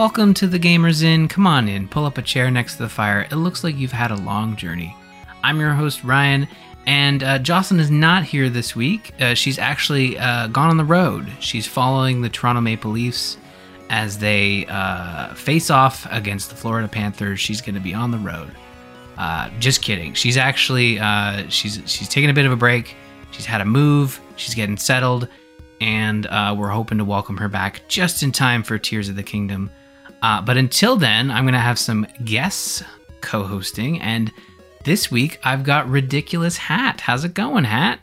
Welcome to the Gamers Inn. Come on in, pull up a chair next to the fire. It looks like you've had a long journey. I'm your host, Ryan, and uh, Jocelyn is not here this week. Uh, she's actually uh, gone on the road. She's following the Toronto Maple Leafs as they uh, face off against the Florida Panthers. She's going to be on the road. Uh, just kidding. She's actually uh, she's she's taking a bit of a break. She's had a move. She's getting settled, and we're hoping to welcome her back just in time for Tears of the Kingdom. Uh, but until then, I'm going to have some guests co-hosting, and this week I've got ridiculous Hat. How's it going, Hat?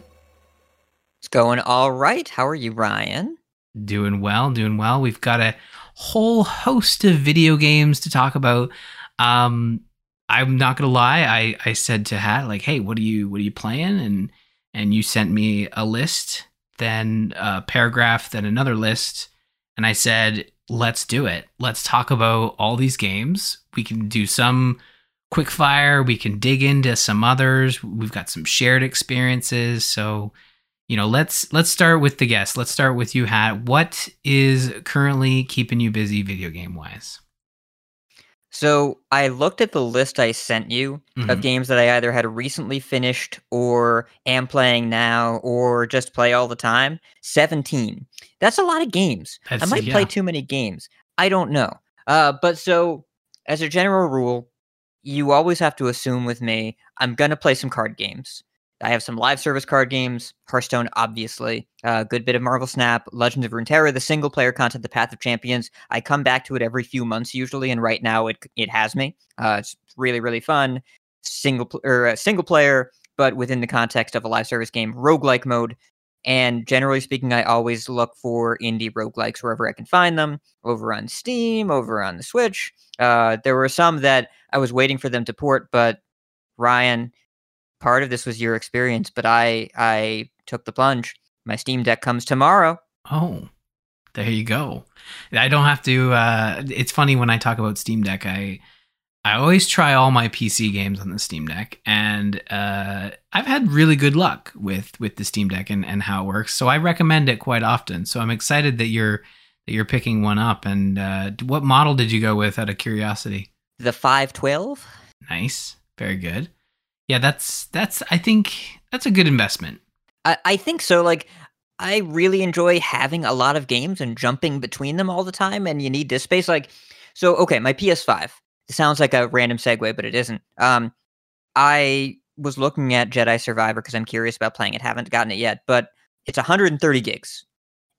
It's going all right. How are you, Ryan? Doing well, doing well. We've got a whole host of video games to talk about. Um, I'm not gonna lie. I, I said to Hat like, "Hey, what are you what are you playing?" And and you sent me a list, then a paragraph, then another list, and I said, "Let's do it. Let's talk about all these games. We can do some quick fire. We can dig into some others. We've got some shared experiences. So, you know, let's let's start with the guest. Let's start with you, Hat. What is currently keeping you busy, video game wise?" So I looked at the list I sent you Mhm. of games that I either had recently finished or am playing now or just play all the time. 17. That's a lot of games. I might yeah. play too many games. I don't know. Uh, but so, as a general rule, you always have to assume with me, I'm going to play some card games. I have some live service card games, Hearthstone, obviously, a good bit of Marvel Snap, Legends of Runeterra, the single player content, The Path of Champions. I come back to it every few months usually, and right now it it has me. Uh, it's really really fun, single or uh, single player, but within the context of a live service game, roguelike mode. And generally speaking, I always look for indie roguelikes wherever I can find them, over on Steam, over on the Switch. Uh, there were some that I was waiting for them to port, but Ryan, part of this was your experience, but I I took the plunge. My Steam Deck comes tomorrow. Oh, there you go. I don't have to. Uh, it's funny when I talk about Steam Deck. I I always try all my PC games on the Steam Deck, and uh, I've had really good luck with with the Steam Deck and, and how it works. So I recommend it quite often. So I'm excited that you're that you're picking one up. And uh, what model did you go with? Out of curiosity. The 512. Nice, very good. Yeah, that's that's. I think that's a good investment. I, I think so. Like, I really enjoy having a lot of games and jumping between them all the time, and you need this space. Like, so okay, my PS5. It sounds like a random segue, but it isn't. Um, I was looking at Jedi Survivor because I'm curious about playing it. Haven't gotten it yet, but it's 130 gigs.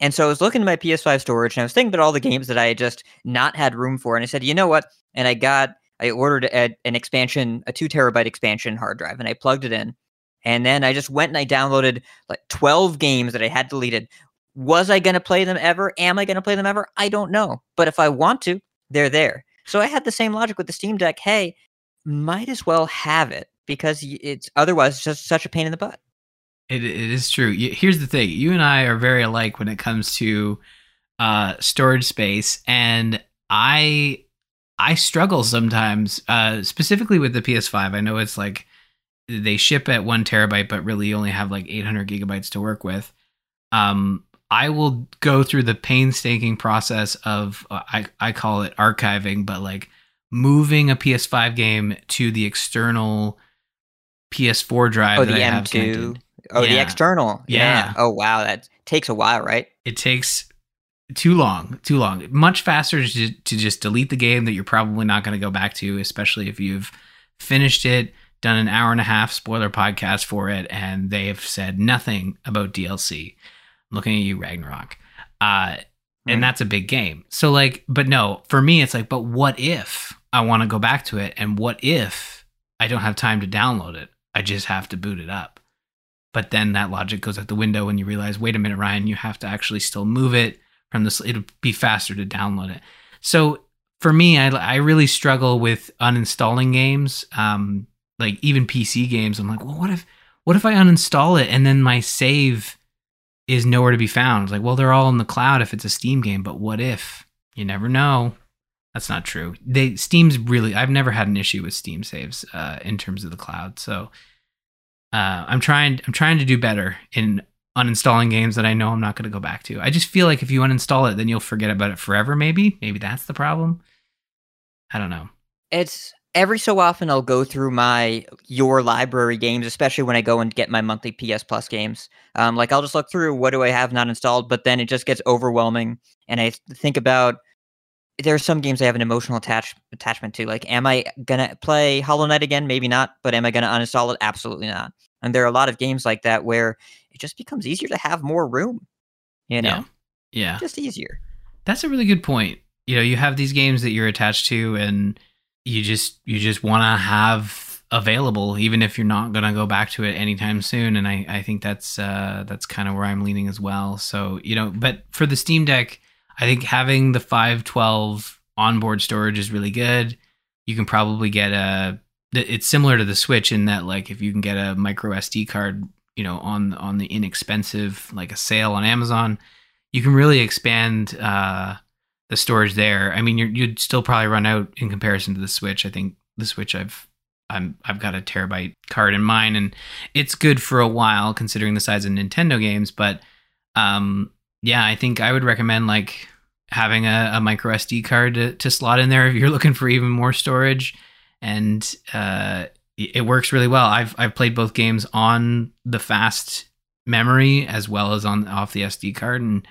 And so I was looking at my PS5 storage and I was thinking about all the games that I had just not had room for. And I said, you know what? And I got, I ordered a, an expansion, a two terabyte expansion hard drive, and I plugged it in. And then I just went and I downloaded like 12 games that I had deleted. Was I going to play them ever? Am I going to play them ever? I don't know. But if I want to, they're there. So I had the same logic with the Steam Deck. Hey, might as well have it because it's otherwise just such a pain in the butt. It, it is true. Here's the thing: you and I are very alike when it comes to uh, storage space, and I I struggle sometimes, uh, specifically with the PS5. I know it's like they ship at one terabyte, but really you only have like 800 gigabytes to work with. Um, I will go through the painstaking process of uh, I I call it archiving, but like moving a PS5 game to the external PS4 drive Oh, that the I have M2. connected. Oh, the Yeah. external. Yeah. Oh, wow. That takes a while, right? it takes too long too long. Much faster to, to just delete the game that you're probably not going to go back to especially if you've finished it done an hour and a half spoiler podcast for it and they have said nothing about dlc I'm looking at you ragnarok. Uh and that's a big game. So like but no for me it's like but what if i want to go back to it and what if i don't have time to download it? I just have to boot it up. But then that logic goes out the window when you realize wait a minute ryan you have to actually still move it from this it'll be faster to download it. So for me i, I really struggle with uninstalling games um like even pc games. I'm like well what if what if i uninstall it and then my save is nowhere to be found? It's like well they're all in the cloud if it's a steam game but what if? You never know. That's not true. They steam's really i've never had an issue with steam saves uh, in terms of the cloud. So uh, I'm trying. I'm trying to do better in uninstalling games that I know I'm not going to go back to. I just feel like if you uninstall it, then you'll forget about it forever. Maybe, maybe that's the problem. I don't know. It's every so often I'll go through my your library games, especially when I go and get my monthly PS Plus games. Um, like I'll just look through what do I have not installed, but then it just gets overwhelming, and I think about there are some games I have an emotional attach attachment to. Like, am I gonna play Hollow Knight again? Maybe not, but am I gonna uninstall it? Absolutely not. And there are a lot of games like that where it just becomes easier to have more room. You know, yeah, yeah. just easier. That's a really good point. You know, you have these games that you're attached to, and you just you just want to have available, even if you're not gonna go back to it anytime soon. And I I think that's uh that's kind of where I'm leaning as well. So you know, but for the Steam Deck, I think having the 512 onboard storage is really good. You can probably get a it's similar to the Switch in that like if you can get a micro SD card, you know, on on the inexpensive like a sale on Amazon, you can really expand uh, the storage there. I mean, you would still probably run out in comparison to the Switch. I think the Switch I've I'm I've got a terabyte card in mine, and it's good for a while considering the size of Nintendo games. But um, yeah, I think I would recommend like having a, a micro SD card to, to slot in there if you're looking for even more storage and uh, it works really well. I've I've played both games on the fast memory as well as on off the SD card, and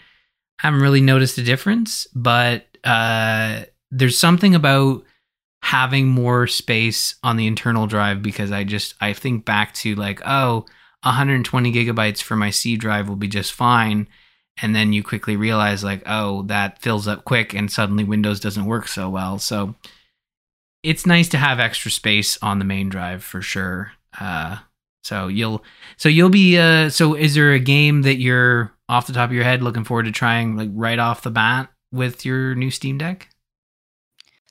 haven't really noticed a difference. But uh, there's something about having more space on the internal drive because I just I think back to like oh 120 gigabytes for my C drive will be just fine. And then you quickly realize, like, oh, that fills up quick, and suddenly Windows doesn't work so well. So, it's nice to have extra space on the main drive for sure. Uh, so you'll so you'll be uh, so is there a game that you're off the top of your head looking forward to trying like right off the bat with your new Steam Deck?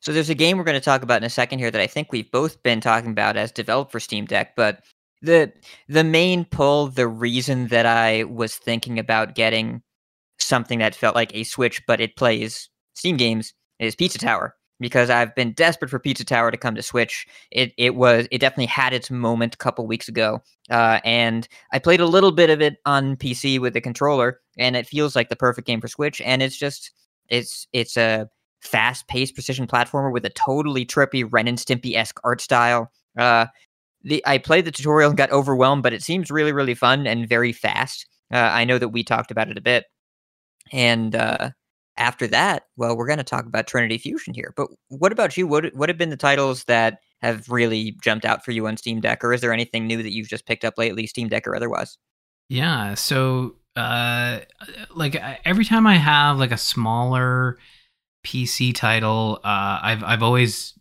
So there's a game we're going to talk about in a second here that I think we've both been talking about as developed for Steam Deck, but the the main pull, the reason that I was thinking about getting something that felt like a Switch but it plays Steam games is Pizza Tower because I've been desperate for Pizza Tower to come to Switch. It it was it definitely had its moment a couple weeks ago, uh, and I played a little bit of it on PC with the controller, and it feels like the perfect game for Switch. And it's just it's it's a fast paced precision platformer with a totally trippy Ren and Stimpy esque art style. Uh, the I played the tutorial and got overwhelmed, but it seems really really fun and very fast. Uh, I know that we talked about it a bit, and uh, after that, well, we're going to talk about Trinity Fusion here. But what about you? What what have been the titles that have really jumped out for you on Steam Deck, or is there anything new that you've just picked up lately, Steam Deck or otherwise? Yeah, so uh, like every time I have like a smaller PC title, uh, I've I've always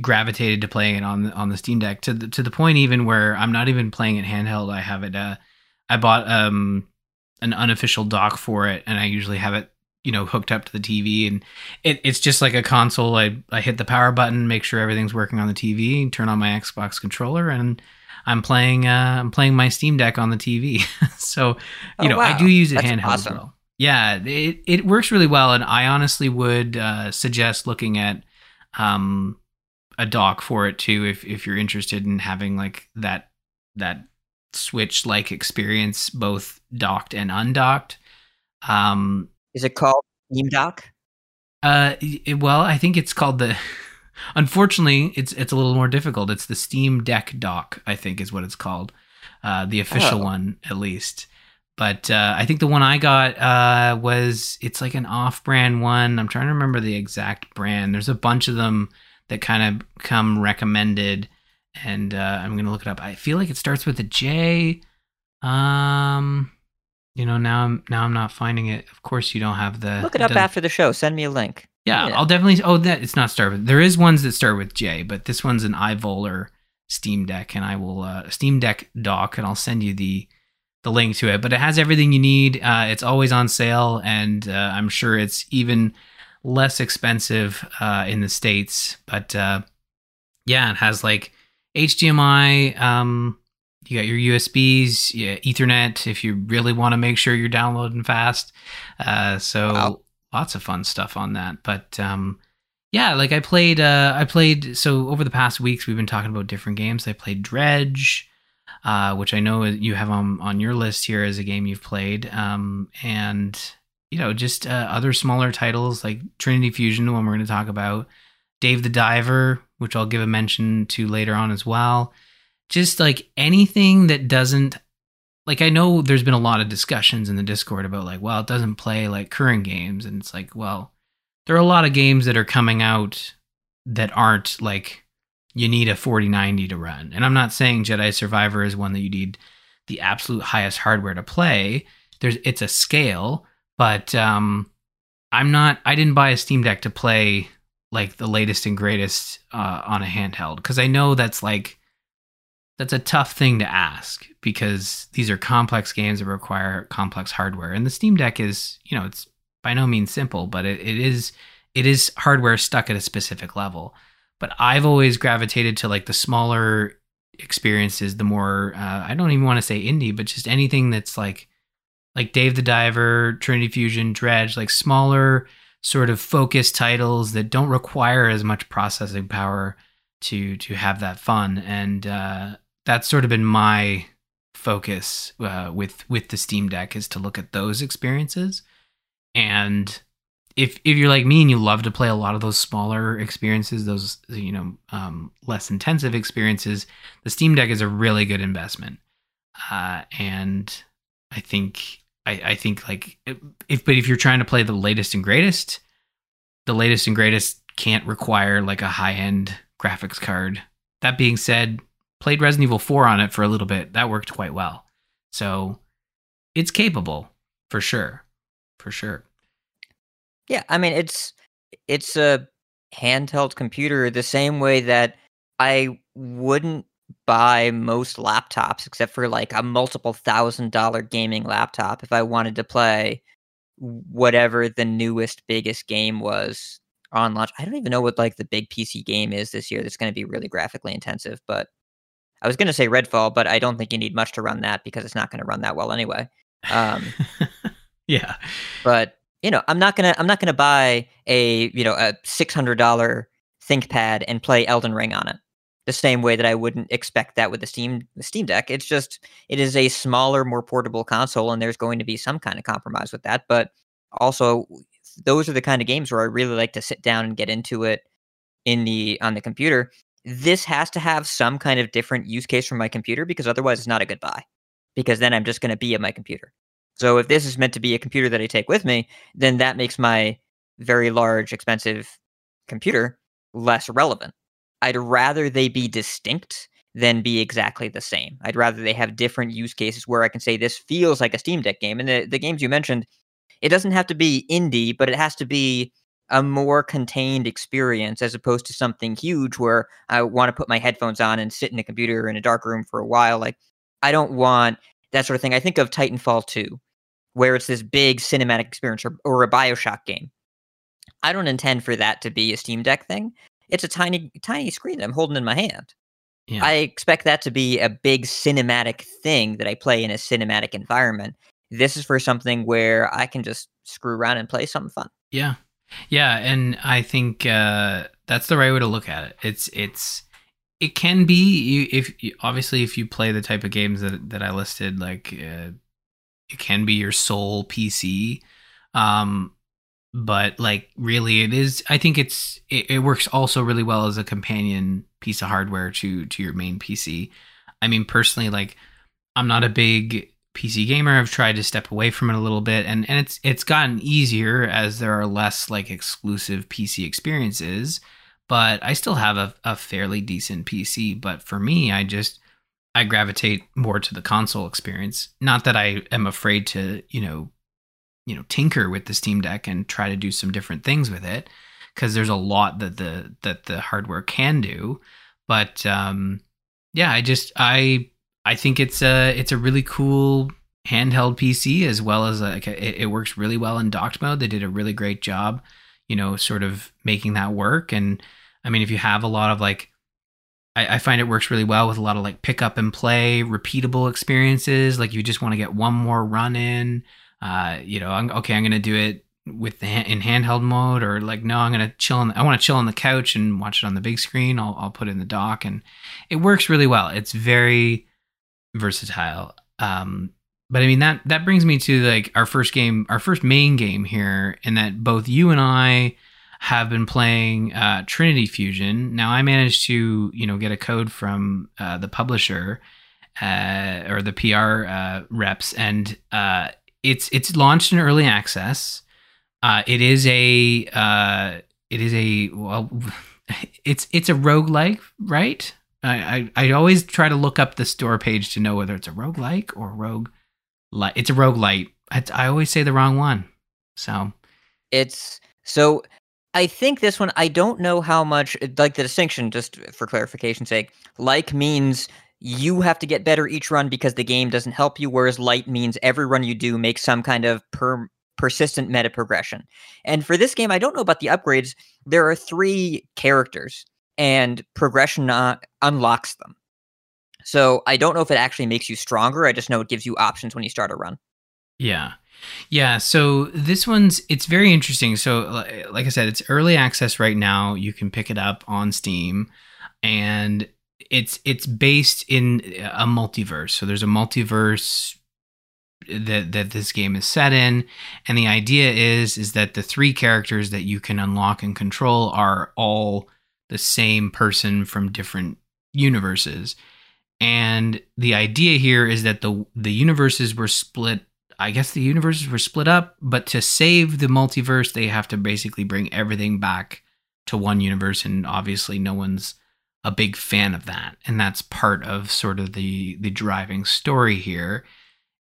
gravitated to playing it on on the Steam Deck to the, to the point even where I'm not even playing it handheld. I have it. Uh, I bought um an unofficial dock for it, and I usually have it you know hooked up to the TV and it, it's just like a console. I, I hit the power button make sure everything's working on the TV turn on my Xbox controller and I'm playing uh, I'm playing my Steam Deck on the TV so you oh, know wow. I do use it That's handheld awesome. as well. Yeah it, it works really well. And I honestly would uh, suggest looking at um, a dock for it too if if you're interested in having like that that switch like experience both docked and undocked. Um is it called Steam Dock? Uh, it, well, I think it's called the. Unfortunately, it's it's a little more difficult. It's the Steam Deck Dock, I think, is what it's called, uh, the official oh. one at least. But uh, I think the one I got uh, was it's like an off-brand one. I'm trying to remember the exact brand. There's a bunch of them that kind of come recommended, and uh, I'm gonna look it up. I feel like it starts with a J. Um, you know, now I'm now I'm not finding it. Of course, you don't have the. Look it up after the show. Send me a link. Yeah, yeah, I'll definitely. Oh, that it's not start with. There is ones that start with J, but this one's an iVoler Steam Deck, and I will uh, Steam Deck dock, and I'll send you the the link to it. But it has everything you need. Uh, it's always on sale, and uh, I'm sure it's even less expensive uh, in the states. But uh, yeah, it has like HDMI. Um, you got your USBs, yeah, Ethernet if you really want to make sure you're downloading fast. Uh, so wow. lots of fun stuff on that. But um, yeah, like I played, uh, I played. So over the past weeks, we've been talking about different games. I played Dredge. uh, which I know you have on on your list here as a game you've played, um, and you know just uh, other smaller titles like Trinity Fusion, the one we're going to talk about, Dave the Diver, which I'll give a mention to later on as well. Just like anything that doesn't like I know there's been a lot of discussions in the Discord about like, well, it doesn't play like current games, and it's like, well, there are a lot of games that are coming out that aren't like you need a 4090 to run. And I'm not saying Jedi Survivor is one that you need the absolute highest hardware to play. There's it's a scale, but um I'm not I didn't buy a Steam Deck to play like the latest and greatest uh, on a handheld because I know that's like that's a tough thing to ask because these are complex games that require complex hardware. And the steam deck is you know it's by no means simple but it, it is it is hardware stuck at a specific level. But i've always gravitated to like the smaller experiences the more uh, i don't even want to say indie but just anything that's like like dave the diver trinity fusion dredge like smaller sort of focused titles that don't require as much processing power to to have that fun. And uh, that's sort of been my focus uh, with with the Steam Deck is to look at those experiences. And if if you're like me and you love to play a lot of those smaller experiences, those you know um, less intensive experiences, the Steam Deck is a really good investment. Uh, and I think I, I think like if but if you're trying to play the latest and greatest, the latest and greatest can't require like a high end graphics card. That being said, Played Resident Evil 4 on it for a little bit. That worked quite well. So it's capable for sure. For sure. Yeah, I mean it's it's a handheld computer the same way that I wouldn't buy most laptops except for like a multiple thousand dollar gaming laptop if I wanted to play whatever the newest biggest game was on launch. I don't even know what like the big PC game is this year that's going to be really graphically intensive, but I was going to say Redfall, but I don't think you need much to run that because it's not going to run that well anyway. Um, yeah, but you know, I'm not gonna I'm not gonna buy a you know a six hundred dollar ThinkPad and play Elden Ring on it. The same way that I wouldn't expect that with the Steam the Steam Deck. It's just it is a smaller, more portable console, and there's going to be some kind of compromise with that. But also, those are the kind of games where I really like to sit down and get into it in the on the computer this has to have some kind of different use case for my computer because otherwise it's not a good buy. Because then I'm just going to be at my computer. So if this is meant to be a computer that I take with me, then that makes my very large, expensive computer less relevant. I'd rather they be distinct than be exactly the same. I'd rather they have different use cases where I can say this feels like a Steam Deck game. And the, the games you mentioned, it doesn't have to be indie, but it has to be a more contained experience as opposed to something huge where I want to put my headphones on and sit in a computer in a dark room for a while. Like, I don't want that sort of thing. I think of Titanfall 2, where it's this big cinematic experience or, or a Bioshock game. I don't intend for that to be a Steam Deck thing. It's a tiny, tiny screen that I'm holding in my hand. Yeah. I expect that to be a big cinematic thing that I play in a cinematic environment. This is for something where I can just screw around and play something fun. Yeah, yeah, and I think uh, that's the right way to look at it. It's it's it can be if obviously if you play the type of games that that I listed, like uh, it can be your sole PC. Um, but like really, it is. I think it's it, it works also really well as a companion piece of hardware to to your main PC. I mean, personally, like I'm not a big PC gamer. I've tried to step away from it a little bit, and and it's it's gotten easier as there are less like exclusive PC experiences. But I still have a, a fairly decent PC. But for me, I just I gravitate more to the console experience. Not that I am afraid to you know you know tinker with the Steam Deck and try to do some different things with it because there's a lot that the that the hardware can do. But um, yeah, I just I I think it's a it's a really cool handheld PC as well as like it, it, works really well in docked mode. They did a really great job, you know, sort of making that work. And I mean, if you have a lot of like, I, I find it works really well with a lot of like pick up and play, repeatable experiences. Like you just want to get one more run in. Uh, you know, I'm, okay, I'm gonna do it with the in handheld mode, or like no, I'm gonna chill. On, I want to chill on the couch and watch it on the big screen. I'll I'll put it in the dock, and it works really well. It's very versatile. Um, but I mean that that brings me to like our first game, our first main game here, in that both you and I have been playing uh, Trinity Fusion. Now I managed to you know get a code from uh, the publisher uh, or the PR uh, reps, and uh, it's it's launched in early access. Uh, it is a it is a well, it's it's a roguelike, right? I, I I always try to look up the store page to know whether it's a roguelike or rogue light. It's a roguelite. I, I always say the wrong one. So it's so I think this one I don't know how much like the distinction just for clarification's sake. Like means you have to get better each run because the game doesn't help you whereas light means every run you do makes some kind of per persistent meta progression. And for this game I don't know about the upgrades. There are 3 characters and progression uh, unlocks them. So I don't know if it actually makes you stronger. I just know it gives you options when you start a run. Yeah. Yeah, so this one's it's very interesting. So like I said, it's early access right now. You can pick it up on Steam and it's it's based in a multiverse. So there's a multiverse that that this game is set in and the idea is is that the three characters that you can unlock and control are all the same person from different universes. And the idea here is that the the universes were split. I guess the universes were split up, but to save the multiverse, they have to basically bring everything back to one universe. And obviously, no one's a big fan of that, and that's part of sort of the the driving story here.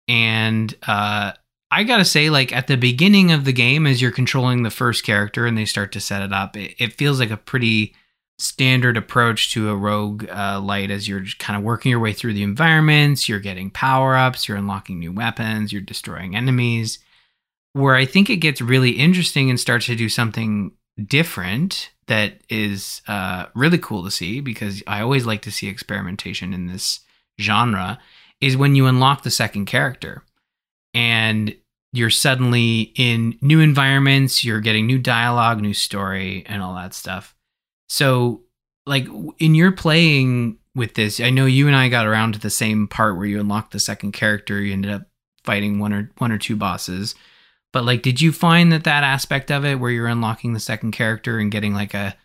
And uh, I gotta say, like at the beginning of the game, as you're controlling the first character and they start to set it up, it, it feels like a pretty standard approach to a rogue uh, light as you're kind of working your way through the environments, you're getting power ups, you're unlocking new weapons, you're destroying enemies. Where I think it gets really interesting and starts to do something different that is uh, really cool to see because I always like to see experimentation in this genre is when you unlock the second character and you're suddenly in new environments, you're getting new dialogue, new story, and all that stuff so, like in your playing with this, I know you and I got around to the same part where you unlocked the second character. You ended up fighting one or one or two bosses. But like, did you find that that aspect of it, where you're unlocking the second character and getting like a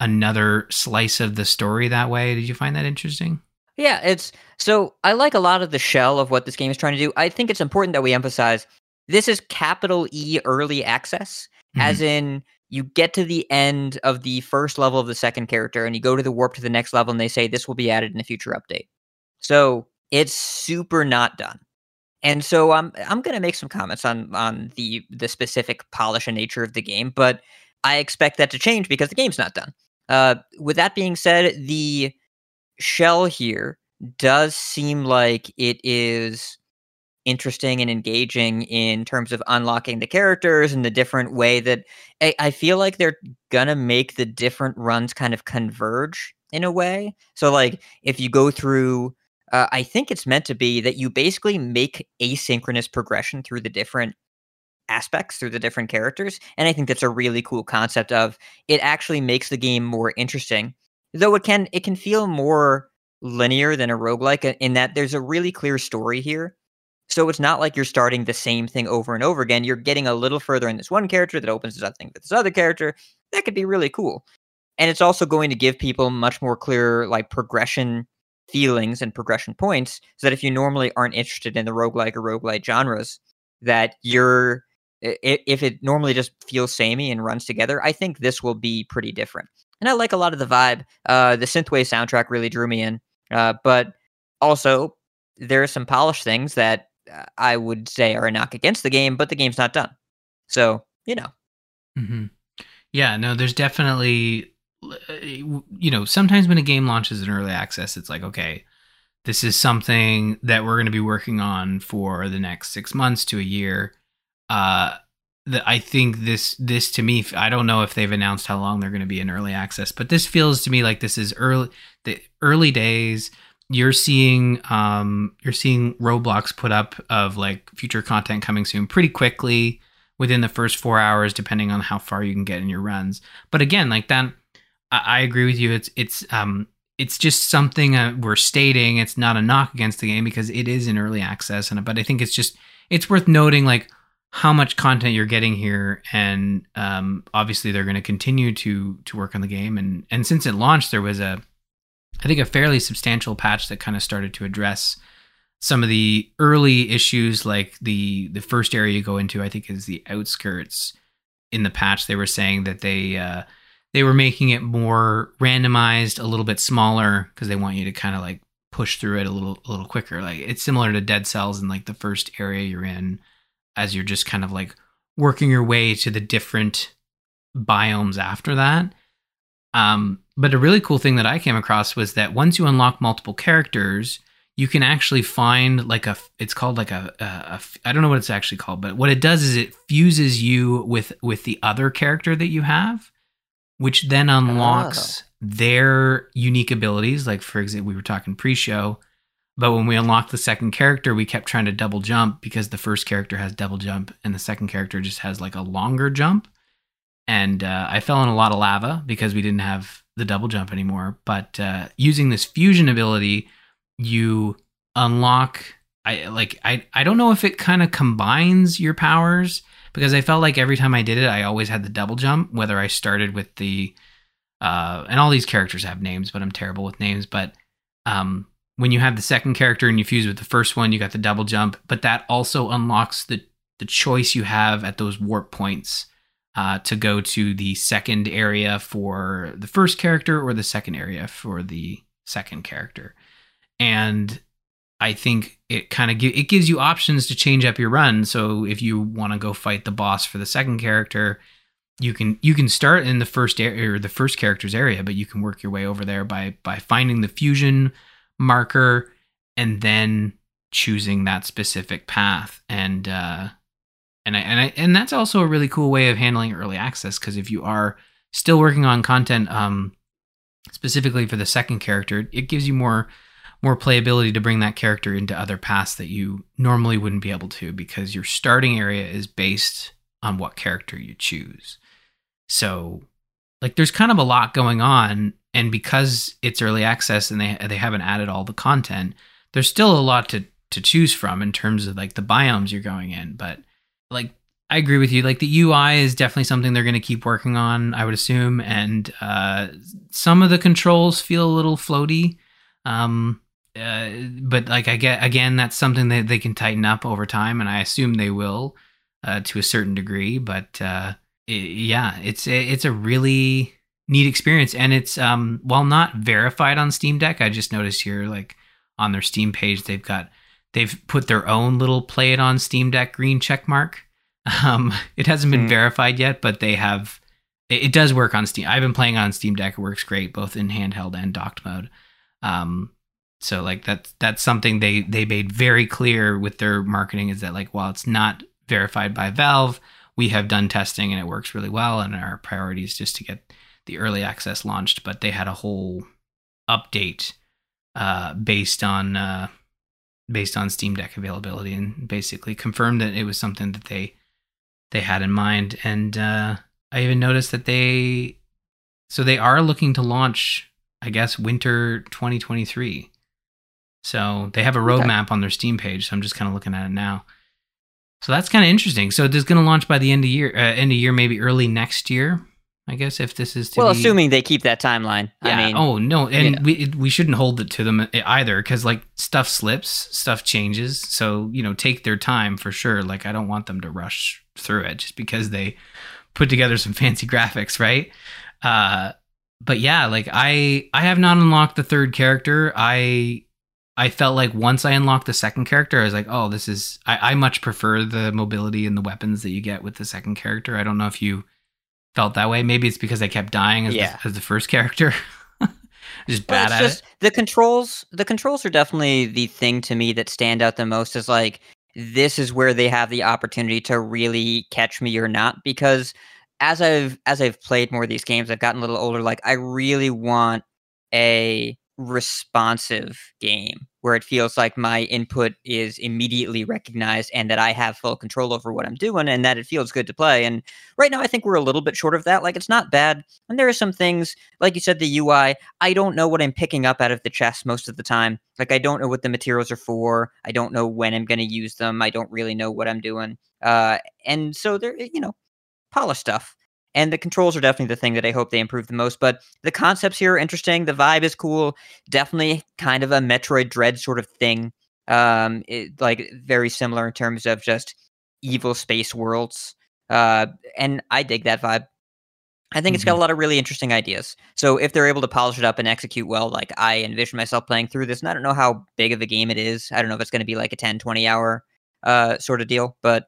another slice of the story that way, did you find that interesting? Yeah, it's so I like a lot of the shell of what this game is trying to do. I think it's important that we emphasize this is capital E early access, mm-hmm. as in you get to the end of the first level of the second character and you go to the warp to the next level and they say this will be added in a future update. So it's super not done. And so I'm I'm gonna make some comments on on the the specific polish and nature of the game, but I expect that to change because the game's not done. Uh, with that being said, the shell here does seem like it is interesting and engaging in terms of unlocking the characters and the different way that I, I, feel like they're gonna make the different runs kind of converge in a way. So like if you go through uh, I think it's meant to be that you basically make asynchronous progression through the different aspects through the different characters and I think that's a really cool concept of it actually makes the game more interesting. Though it can it can feel more linear than a roguelike in that there's a really clear story here so it's not like you're starting the same thing over and over again. You're getting a little further in this one character that opens this other thing with this other character. That could be really cool. And it's also going to give people much more clear like progression feelings and progression points so that if you normally aren't interested in the roguelike or roguelite genres, that you're if it normally just feels samey and runs together, I think this will be pretty different. And I like a lot of the vibe. Uh, the synthwave soundtrack really drew me in. Uh, but also, there are some polished things that I would say are a knock against the game, but the game's not done. So, you know. Mm-hmm. Yeah, no, there's definitely, uh, you know, sometimes when a game launches in early access, it's like, okay, this is something that we're going to be working on for the next six months to a year. Uh, that I think this this to me I don't know if they've announced how long they're going to be in early access, but this feels to me like this is early the early days you're seeing um, you're seeing roadblocks put up of like future content coming soon pretty quickly within the first four hours, depending on how far you can get in your runs. But again, like that, I, I agree with you. It's it's um it's just something uh, we're stating. It's not a knock against the game because it is in early access, and but I think it's just it's worth noting like how much content you're getting here, and um, obviously they're going to continue to to work on the game, and and since it launched, there was a I think a fairly substantial patch that kind of started to address some of the early issues like the the first area you go into i think is the outskirts. In the patch they were saying that they uh they were making it more randomized a little bit smaller because they want you to kind of like push through it a little a little quicker. Like it's similar to dead cells in like the first area you're in as you're just kind of like working your way to the different biomes after that. Um but a really cool thing that i came across was that once you unlock multiple characters you can actually find like a it's called like a, a, a I don't know what it's actually called, but what it does is it fuses you with with the other character that you have, which then unlocks oh. their unique abilities. Like for example, we were talking pre-show, but when we unlocked the second character, we kept trying to double jump because the first character has double jump and the second character just has like a longer jump. And uh, I fell in a lot of lava because we didn't have the double jump anymore. But uh, using this fusion ability you unlock I like I I don't know if it kind of combines your powers because I felt like every time I did it I always had the double jump whether I started with the uh and all these characters have names but I'm terrible with names but um when you have the second character and you fuse with the first one you got the double jump but that also unlocks the the choice you have at those warp points uh, to go to the second area for the first character or the second area for the second character and I think it kind of gi- it gives you options to change up your run. So if you want to go fight the boss for the second character, you can you can start in the first area or the first character's area, but you can work your way over there by by finding the fusion marker and then choosing that specific path and uh and I, and I, and that's also a really cool way of handling early access because if you are still working on content um specifically for the second character, it gives you more more playability to bring that character into other paths that you normally wouldn't be able to because your starting area is based on what character you choose. So, like, there's kind of a lot going on, and because it's early access and they they haven't added all the content, there's still a lot to to choose from in terms of like the biomes you're going in. But like, I agree with you. Like, the UI is definitely something they're going to keep working on, I would assume, and uh, some of the controls feel a little floaty. Um, uh, but like I get again, that's something that they can tighten up over time, and I assume they will uh, to a certain degree. But uh, it, yeah, it's it's a really neat experience, and it's um while not verified on Steam Deck, I just noticed here like on their Steam page they've got they've put their own little play it on Steam Deck green check mark. Um, it hasn't been mm. verified yet, but they have. It, it, does work on Steam. I've been playing on Steam Deck. It works great, both in handheld and docked mode. Um, so like that's that's something they they made very clear with their marketing is that like while it's not verified by Valve, we have done testing and it works really well and our priority is just to get the early access launched, but they had a whole update uh, based on uh, based on Steam Deck availability and basically confirmed that it was something that they they had in mind and uh, I even noticed that they so they are looking to launch I guess winter 2023 so they have a roadmap okay. on their Steam page. So I'm just kind of looking at it now. So that's kind of interesting. So it's going to launch by the end of year, uh, end of year, maybe early next year. I guess if this is well, be... assuming they keep that timeline. Yeah. I mean, oh no, and yeah. we we shouldn't hold it to them either because like stuff slips, stuff changes. So you know, take their time for sure. Like I don't want them to rush through it just because they put together some fancy graphics, right? Uh, but yeah, like I I have not unlocked the third character. I I felt like once I unlocked the second character, I was like, oh, this is. I, I much prefer the mobility and the weapons that you get with the second character. I don't know if you felt that way. Maybe it's because I kept dying as, yeah. the, as the first character. just bad at just, it. The controls, the controls are definitely the thing to me that stand out the most. Is like this is where they have the opportunity to really catch me or not because as I've as I've played more of these games, I've gotten a little older. Like I really want a responsive game where it feels like my input is immediately recognized and that I have full control over what I'm doing and that it feels good to play. And right now, I think we're a little bit short of that. Like, it's not bad. And there are some things, like you said, the UI, I don't know what I'm picking up out of the chest most of the time. Like, I don't know what the materials are for. I don't know when I'm going to use them. I don't really know what I'm doing. Uh, and so there, you know, polish stuff. And the controls are definitely the thing that I hope they improve the most. But the concepts here are interesting. The vibe is cool. Definitely kind of a Metroid Dread sort of thing. Um, it, like very similar in terms of just evil space worlds. Uh, and I dig that vibe. I think it's got a Mm-hmm. lot of really interesting ideas. So if they're able to polish it up and execute well, like I envision myself playing through this, and I don't know how big of a game it is. I don't know if it's going to be like a 10, 20 hour uh, sort of deal, but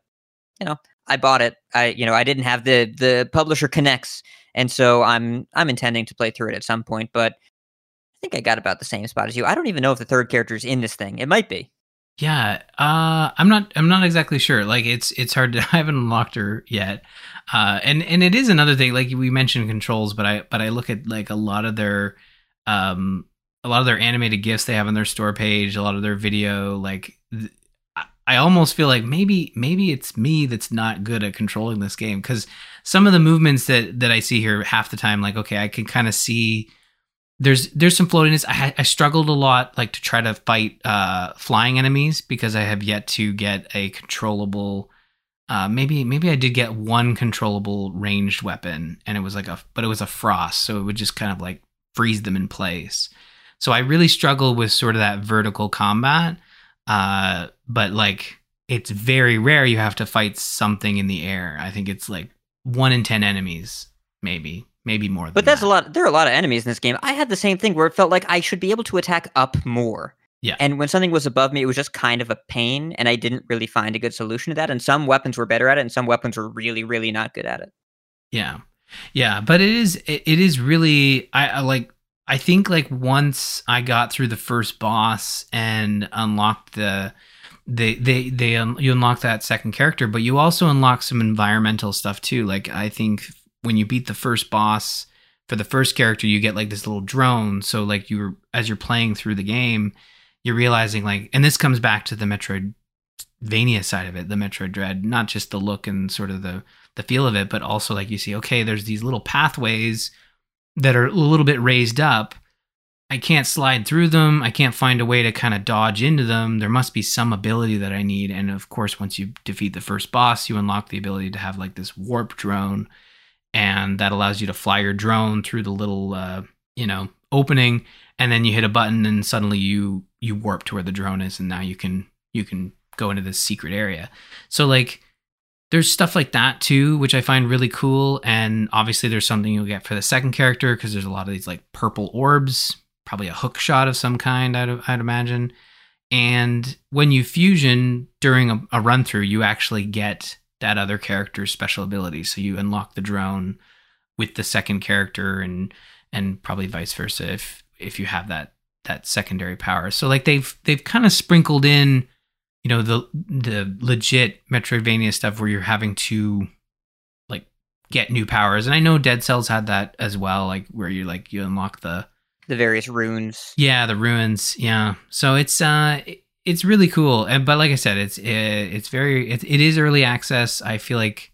you know, I bought it. I you know I didn't have the the publisher connects, and so I'm I'm intending to play through it at some point. But I think I got about the same spot as you. I don't even know if the third character is in this thing. It might be. Yeah, uh, I'm not. I'm not exactly sure. Like, it's it's hard to. I haven't unlocked her yet, uh, and and it is another thing. Like we mentioned controls, but I but I look at like a lot of their, um, a lot of their animated gifs they have on their store page, a lot of their video. Like, th- I- almost feel like maybe maybe it's me that's not good at controlling this game because some of the movements that that I see here half the time, like okay, I can kind of see there's there's some floatiness. I, I struggled a lot, like to try to fight uh, flying enemies because I have yet to get a controllable. Uh, maybe maybe I did get one controllable ranged weapon, and it was like a but it was a frost, so it would just kind of like freeze them in place. So I really struggle with sort of that vertical combat. Uh, but like it's very rare you have to fight something in the air. I think it's like one in ten enemies, maybe maybe more. Than But that's that. a lot. There are a lot of enemies in this game. I had the same thing where it felt like I should be able to attack up more. Yeah. And when something was above me, it was just kind of a pain, and I didn't really find a good solution to that. And some weapons were better at it, and some weapons were really, really not good at it. Yeah, yeah, but it is it, it is really I, I like I think like once I got through the first boss and unlocked the they they they un, you unlock that second character, but you also unlock some environmental stuff too. Like I think when you beat the first boss for the first character, you get like this little drone. So like you're as you're playing through the game, you're realizing like, and this comes back to the Metroidvania side of it, the Metroid Dread, not just the look and sort of the the feel of it, but also like you see, okay, there's these little pathways that are a little bit raised up. I can't slide through them. I can't find a way to kind of dodge into them. There must be some ability that I need. And of course, once you defeat the first boss, you unlock the ability to have like this warp drone. And that allows you to fly your drone through the little, uh, you know, opening. And then you hit a button and suddenly you, you warp to where the drone is. And now you can, you can go into this secret area. So like, there's stuff like that too, which I find really cool. And obviously, there's something you'll get for the second character because there's a lot of these like purple orbs, probably a hook shot of some kind, I'd, I'd imagine. And when you fusion during a, a run through, you actually get that other character's special ability. So you unlock the drone with the second character, and and probably vice versa if if you have that that secondary power. So like they've they've kind of sprinkled in you know the the legit Metroidvania stuff where you're having to like get new powers, and I know Dead Cells had that as well, like where you like you unlock the The various runes. yeah the ruins, yeah. So it's uh it's really cool, and but like I said, it's it, it's very it, it is early access. I feel like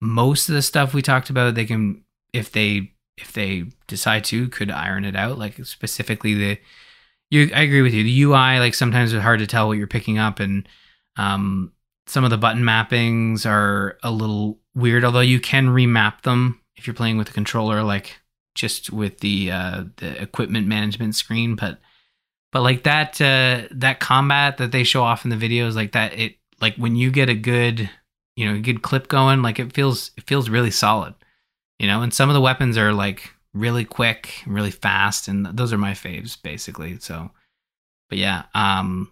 most of the stuff we talked about, they can if they if they decide to could iron it out, like specifically the you I agree with you. The UI like sometimes it's hard to tell what you're picking up and um some of the button mappings are a little weird although you can remap them if you're playing with the controller like just with the uh the equipment management screen but but like that uh that combat that they show off in the videos like that it like when you get a good you know a good clip going like it feels it feels really solid you know and some of the weapons are like really quick really fast and those are my faves basically so but yeah um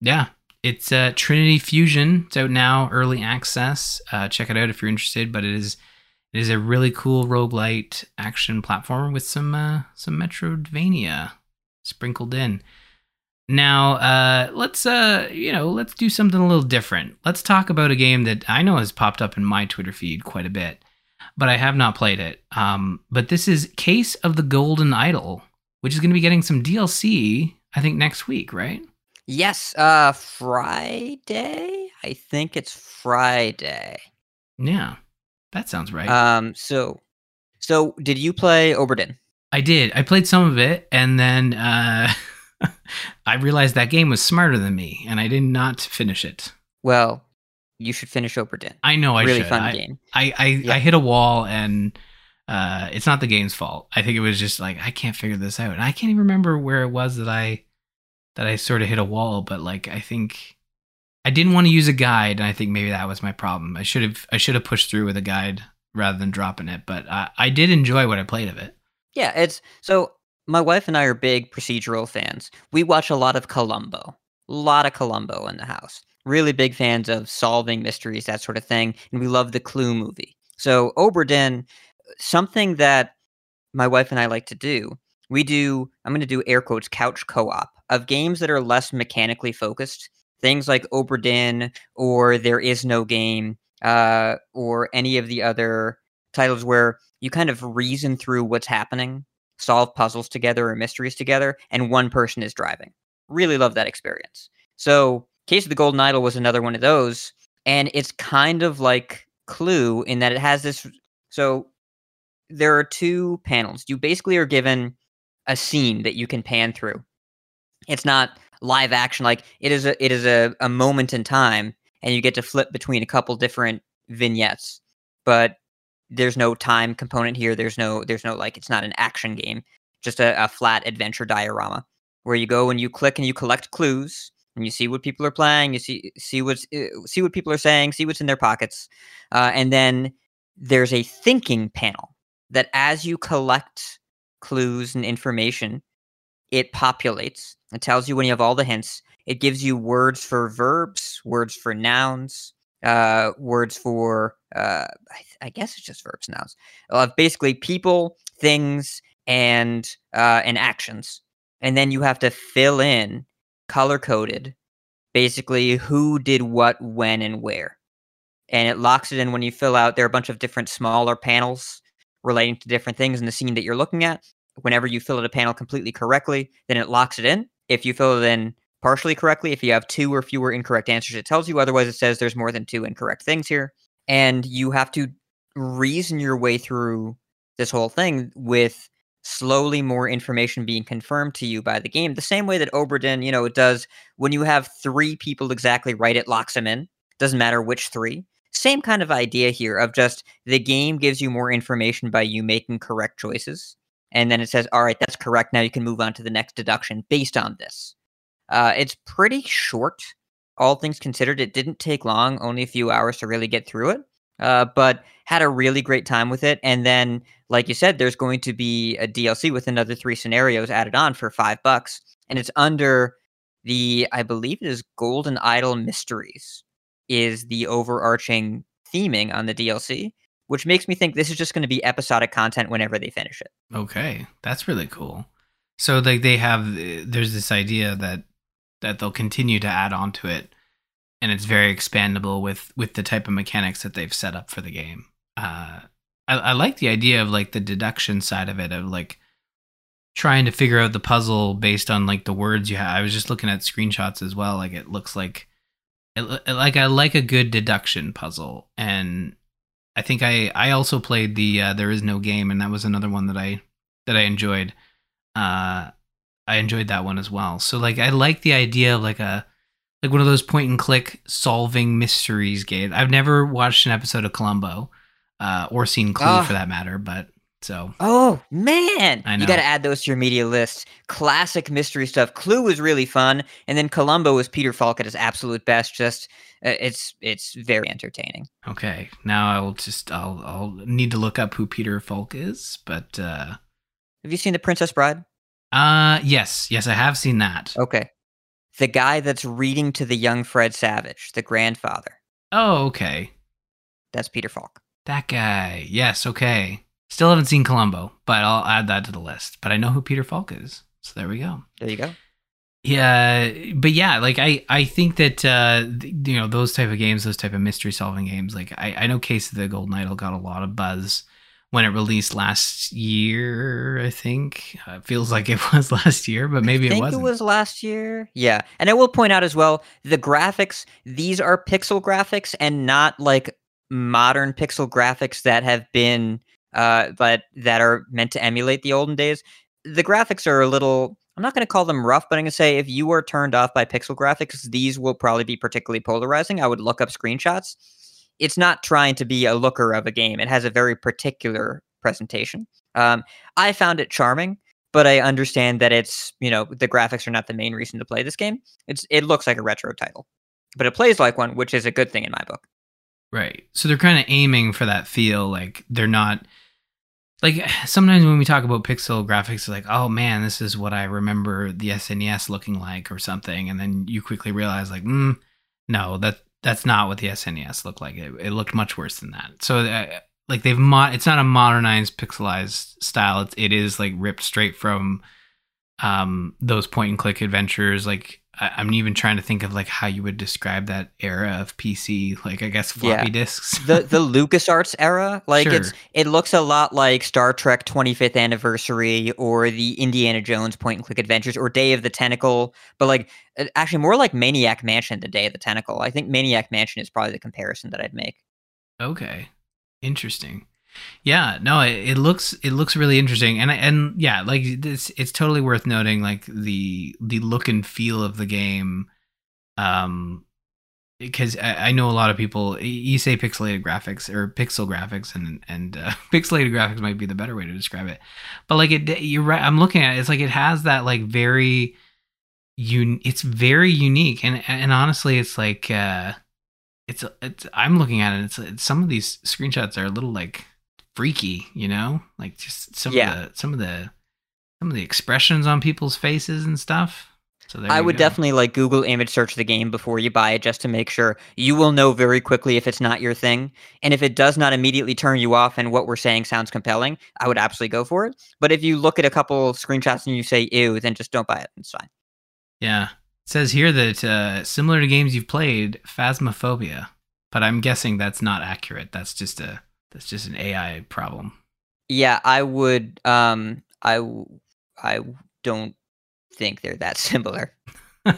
yeah it's uh trinity fusion it's out now early access uh check it out if you're interested but it is it is a really cool roguelite action platformer with some uh some metroidvania sprinkled in. Now uh let's uh you know let's do something a little different. Let's talk about a game that i know has popped up in my twitter feed quite a bit but I have not played it. Um, but this is Case of the Golden Idol, which is going to be getting some DLC, I think, next week, right? Yes, uh Friday? I think it's Friday. Yeah, that sounds right. Um so so did you play Obra Dinn? I did. I played some of it, and then uh, I realized that game was smarter than me, and I did not finish it. Well, you should finish Obra Dinn. I know I really should. fun I, game. I I, Yeah. I hit a wall, and uh, it's not the game's fault. I think it was just like I can't figure this out, and I can't even remember where it was that I that I sort of hit a wall. But like I think I didn't want to use a guide, and I think maybe that was my problem. I should have I should have pushed through with a guide rather than dropping it. But I, I did enjoy what I played of it. Yeah, it's so my wife and I are big procedural fans. We watch a lot of Columbo. A lot of Columbo in the house. Really big fans of solving mysteries, that sort of thing. And we love the Clue movie. So Obra Dinn, something that my wife and I like to do, we do, I'm going to do air quotes, couch co-op of games that are less mechanically focused. Things like Obra Dinn or There Is No Game uh, or any of the other titles where you kind of reason through what's happening, solve puzzles together or mysteries together, and one person is driving. Really love that experience. So, Case of the Golden Idol was another one of those, and it's kind of like Clue in that it has this. So, there are two panels. You basically are given a scene that you can pan through. It's not live action like it is a it is a, a moment in time and you get to flip between a couple different vignettes. But there's no time component here. There's no there's no like it's not an action game, just a, a flat adventure diorama where you go and you click and you collect clues and you see what people are playing. You see see what's uh, see what people are saying, see what's in their pockets, uh, and then there's a thinking panel that as you collect clues and information, it populates. It tells you when you have all the hints. It gives you words for verbs, words for nouns, uh, words for uh, I, I guess it's just verbs nouns. Uh, basically, people, things, and uh, and actions, and then you have to fill in color coded, basically who did what, when, and where, and it locks it in when you fill out. There are a bunch of different smaller panels relating to different things in the scene that you're looking at. Whenever you fill out a panel completely correctly, then it locks it in. If you fill it in partially correctly, if you have two or fewer incorrect answers, it tells you. Otherwise, it says there's more than two incorrect things here. And you have to reason your way through this whole thing with slowly more information being confirmed to you by the game. The same way that Obra Dinn, you know, it does when you have three people exactly right, it locks them in. Doesn't matter which three. Same kind of idea here of just the game gives you more information by you making correct choices. And then it says, all right, that's correct. Now you can move on to the next deduction based on this. Uh, it's pretty short, all things considered. It didn't take long, only a few hours to really get through it, uh, but had a really great time with it. And then, like you said, there's going to be a DLC with another three scenarios added on for five bucks. And it's under the, I believe it is Golden Idol Mysteries, is the overarching theming on the DLC, which makes me think this is just going to be episodic content whenever they finish it. Okay, that's really cool. So like they have there's this idea that that they'll continue to add on to it and it's very expandable with with the type of mechanics that they've set up for the game. Uh I, I like the idea of like the deduction side of it of like trying to figure out the puzzle based on like the words you have. I was just looking at screenshots as well. Like it looks like it, like I like a good deduction puzzle and I think I I also played the uh, there is no game and that was another one that I that I enjoyed. Uh I enjoyed that one as well. So like I like the idea of like a like one of those point and click solving mysteries games. I've never watched an episode of Columbo uh or seen Clue Ah. for that matter, but so Oh man, I you got to add those to your media list. Classic mystery stuff. Clue was really fun, and then Columbo was Peter Falk at his absolute best. Just uh, it's it's very entertaining. okay. Now I'll just I'll I'll need to look up who Peter Falk is, but uh Have you seen The Princess Bride? uh yes, yes I have seen that. Okay, the guy that's reading to the young Fred Savage, the grandfather. Oh, okay. That's Peter Falk. That guy. Yes, okay. Still haven't seen Columbo, but I'll add that to the list. But I know who Peter Falk is. So there we go. There you go. Yeah, but yeah, like I, I think that uh, you know those type of games, those type of mystery solving games. Like I, I know Case of the Golden Idol got a lot of buzz when it released last year. I think uh, it feels like it was last year, but maybe I it wasn't. it was last year. Yeah, and I will point out as well the graphics. These are pixel graphics and not like modern pixel graphics that have been uh but that are meant to emulate the olden days. The graphics are a little. I'm not going to call them rough, but I'm going to say if you are turned off by pixel graphics, these will probably be particularly polarizing. I would look up screenshots. It's not trying to be a looker of a game. It has a very particular presentation. Um, I found it charming, but I understand that it's you know the graphics are not the main reason to play this game. It's it looks like a retro title, but it plays like one, which is a good thing in my book. Right. So they're kind of aiming for that feel. Like they're not like sometimes when we talk about pixel graphics, like, oh man, this is what I remember the SNES looking like or something, and then you quickly realize like, mm, no, that that's not what the SNES looked like. It, it looked much worse than that. So uh, like they've mo- it's not a modernized pixelized style. It's, it is like ripped straight from um those point and click adventures like I, i'm even trying to think of like how you would describe that era of pc like i guess floppy Yeah. disks the the LucasArts era, like it's it looks a lot like Star Trek 25th Anniversary or the Indiana Jones point and click adventures or Day of the Tentacle, but like actually more like Maniac Mansion than Day of the Tentacle. I think Maniac Mansion is probably the comparison that I'd make. Okay, interesting. Yeah, no, it, it looks it looks really interesting, and and yeah, like this, it's totally worth noting, like the the look and feel of the game, um, because I, I know a lot of people you say pixelated graphics or pixel graphics, and and uh, pixelated graphics might be the better way to describe it, but like it, you're right. I'm looking at it, it's like it has that like very, un, it's very unique, and and honestly, it's like. uh it's it's I'm looking at it. It's, it's some of these screenshots are a little like freaky, you know, like just some Yeah. of the some of the some of the expressions on people's faces and stuff. So there I would go. definitely like Google image search the game before you buy it just to make sure you will know very quickly if it's not your thing. And if it does not immediately turn you off and what we're saying sounds compelling, I would absolutely go for it. But if you look at a couple screenshots and you say ew, then just don't buy it. It's fine. Yeah, it says here that uh, similar to games you've played, Phasmophobia, but I'm guessing that's not accurate. That's just a that's just an AI problem. Yeah, I would um I I don't think they're that similar.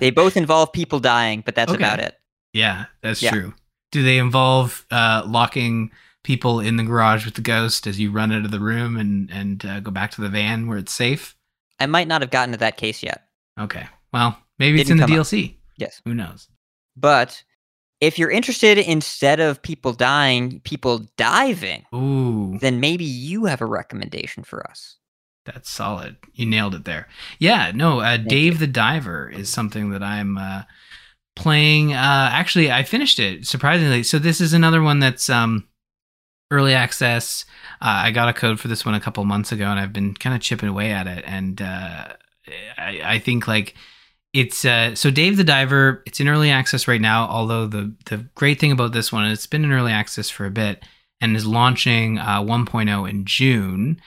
They both involve people dying, but that's Okay. about it. yeah, that's Yeah. true. Do they involve uh, locking people in the garage with the ghost as you run out of the room and and uh, go back to the van where it's safe? I might not have gotten to that case yet. Okay. Well, maybe it's in the come up. DLC. Yes. Who knows? But if you're interested instead of people dying, people diving, Ooh, then maybe you have a recommendation for us. that's solid. You nailed it there. Yeah, no, uh, Dave the Diver is something that I'm uh, playing. Uh, actually, I finished it surprisingly. So this is another one that's um, early access. Uh, I got a code for this one a couple months ago, and I've been kind of chipping away at it. And uh, I, I think like it's uh, so Dave the Diver. It's in early access right now. Although the the great thing about this one, it's been in early access for a bit and is launching uh, 1.0 in June.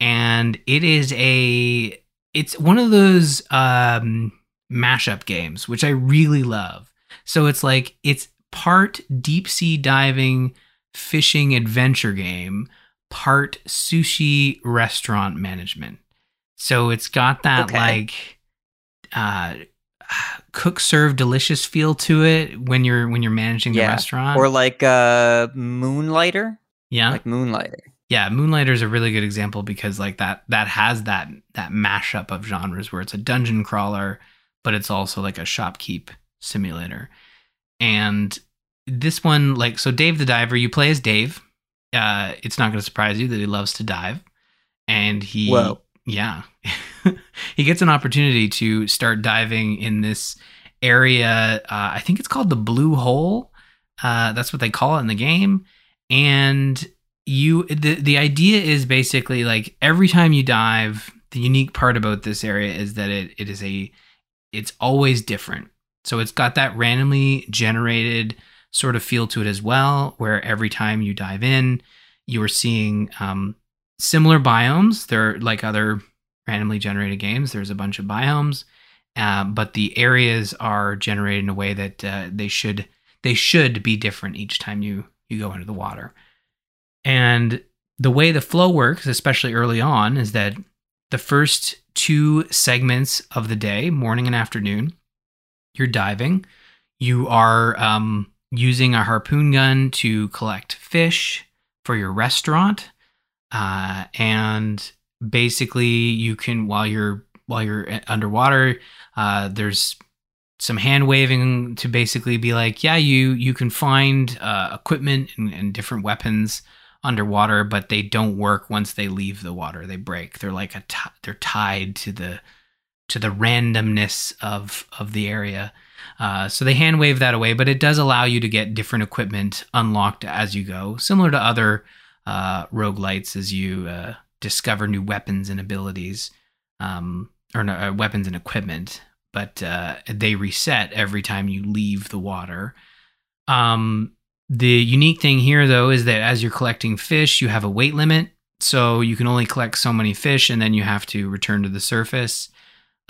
And it is a it's one of those um, mashup games, which I really love. So it's like it's part deep sea diving, fishing adventure game, part sushi restaurant management. So it's got that Okay. like uh cook serve delicious feel to it when you're when you're managing the Yeah. restaurant. Or like uh Moonlighter? yeah. Like Moonlighter. yeah, Moonlighter is a really good example because like that that has that that mashup of genres where it's a dungeon crawler, but it's also like a shopkeep simulator. And this one, like, so Dave the Diver, you play as Dave. Uh, it's not going to surprise you that he loves to dive, and he, Whoa. Yeah, he gets an opportunity to start diving in this area. Uh, I think it's called the Blue Hole. Uh, that's what they call it in the game, and you the the idea is basically like every time you dive the unique part about this area is that it, it is a it's always different so it's got that randomly generated sort of feel to it as well where every time you dive in you are seeing um, similar biomes. They're like other randomly generated games. There's a bunch of biomes uh, but the areas are generated in a way that uh, they should they should be different each time you you go into the water. And the way the flow works, especially early on, is that the first two segments of the day, morning and afternoon, you're diving. You are um, using a harpoon gun to collect fish for your restaurant, uh, and basically you can while you're while you're underwater, uh, there's some hand waving to basically be like, yeah, you you can find uh, equipment and, and different weapons underwater, but they don't work once they leave the water. They break. They're like a t- they're tied to the to the randomness of of the area. Uh, so they hand wave that away, but it does allow you to get different equipment unlocked as you go, similar to other uh, roguelites as you uh, discover new weapons and abilities, um, or uh, weapons and equipment but uh, they reset every time you leave the water. Um, the unique thing here, though, is that as you're collecting fish, you have a weight limit. So you can only collect so many fish, and then you have to return to the surface.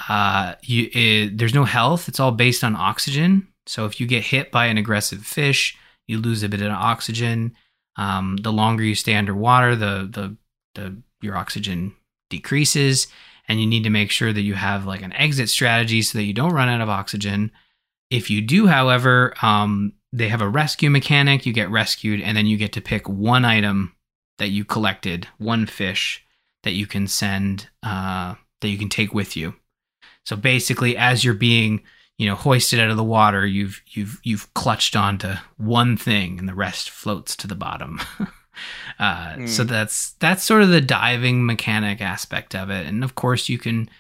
Uh, you, it, there's no health. It's all based on oxygen. So if you get hit by an aggressive fish, you lose a bit of oxygen. Um, the longer you stay underwater, the the the your oxygen decreases and you need to make sure that you have like an exit strategy so that you don't run out of oxygen. If you do, however, um, they have a rescue mechanic. You get rescued, and then you get to pick one item that you collected, one fish that you can send, uh, that you can take with you. So basically, as you're being, you know, hoisted out of the water, you've you've you've clutched onto one thing, and the rest floats to the bottom. Uh, mm. So that's that's sort of the diving mechanic aspect of it, and of course you can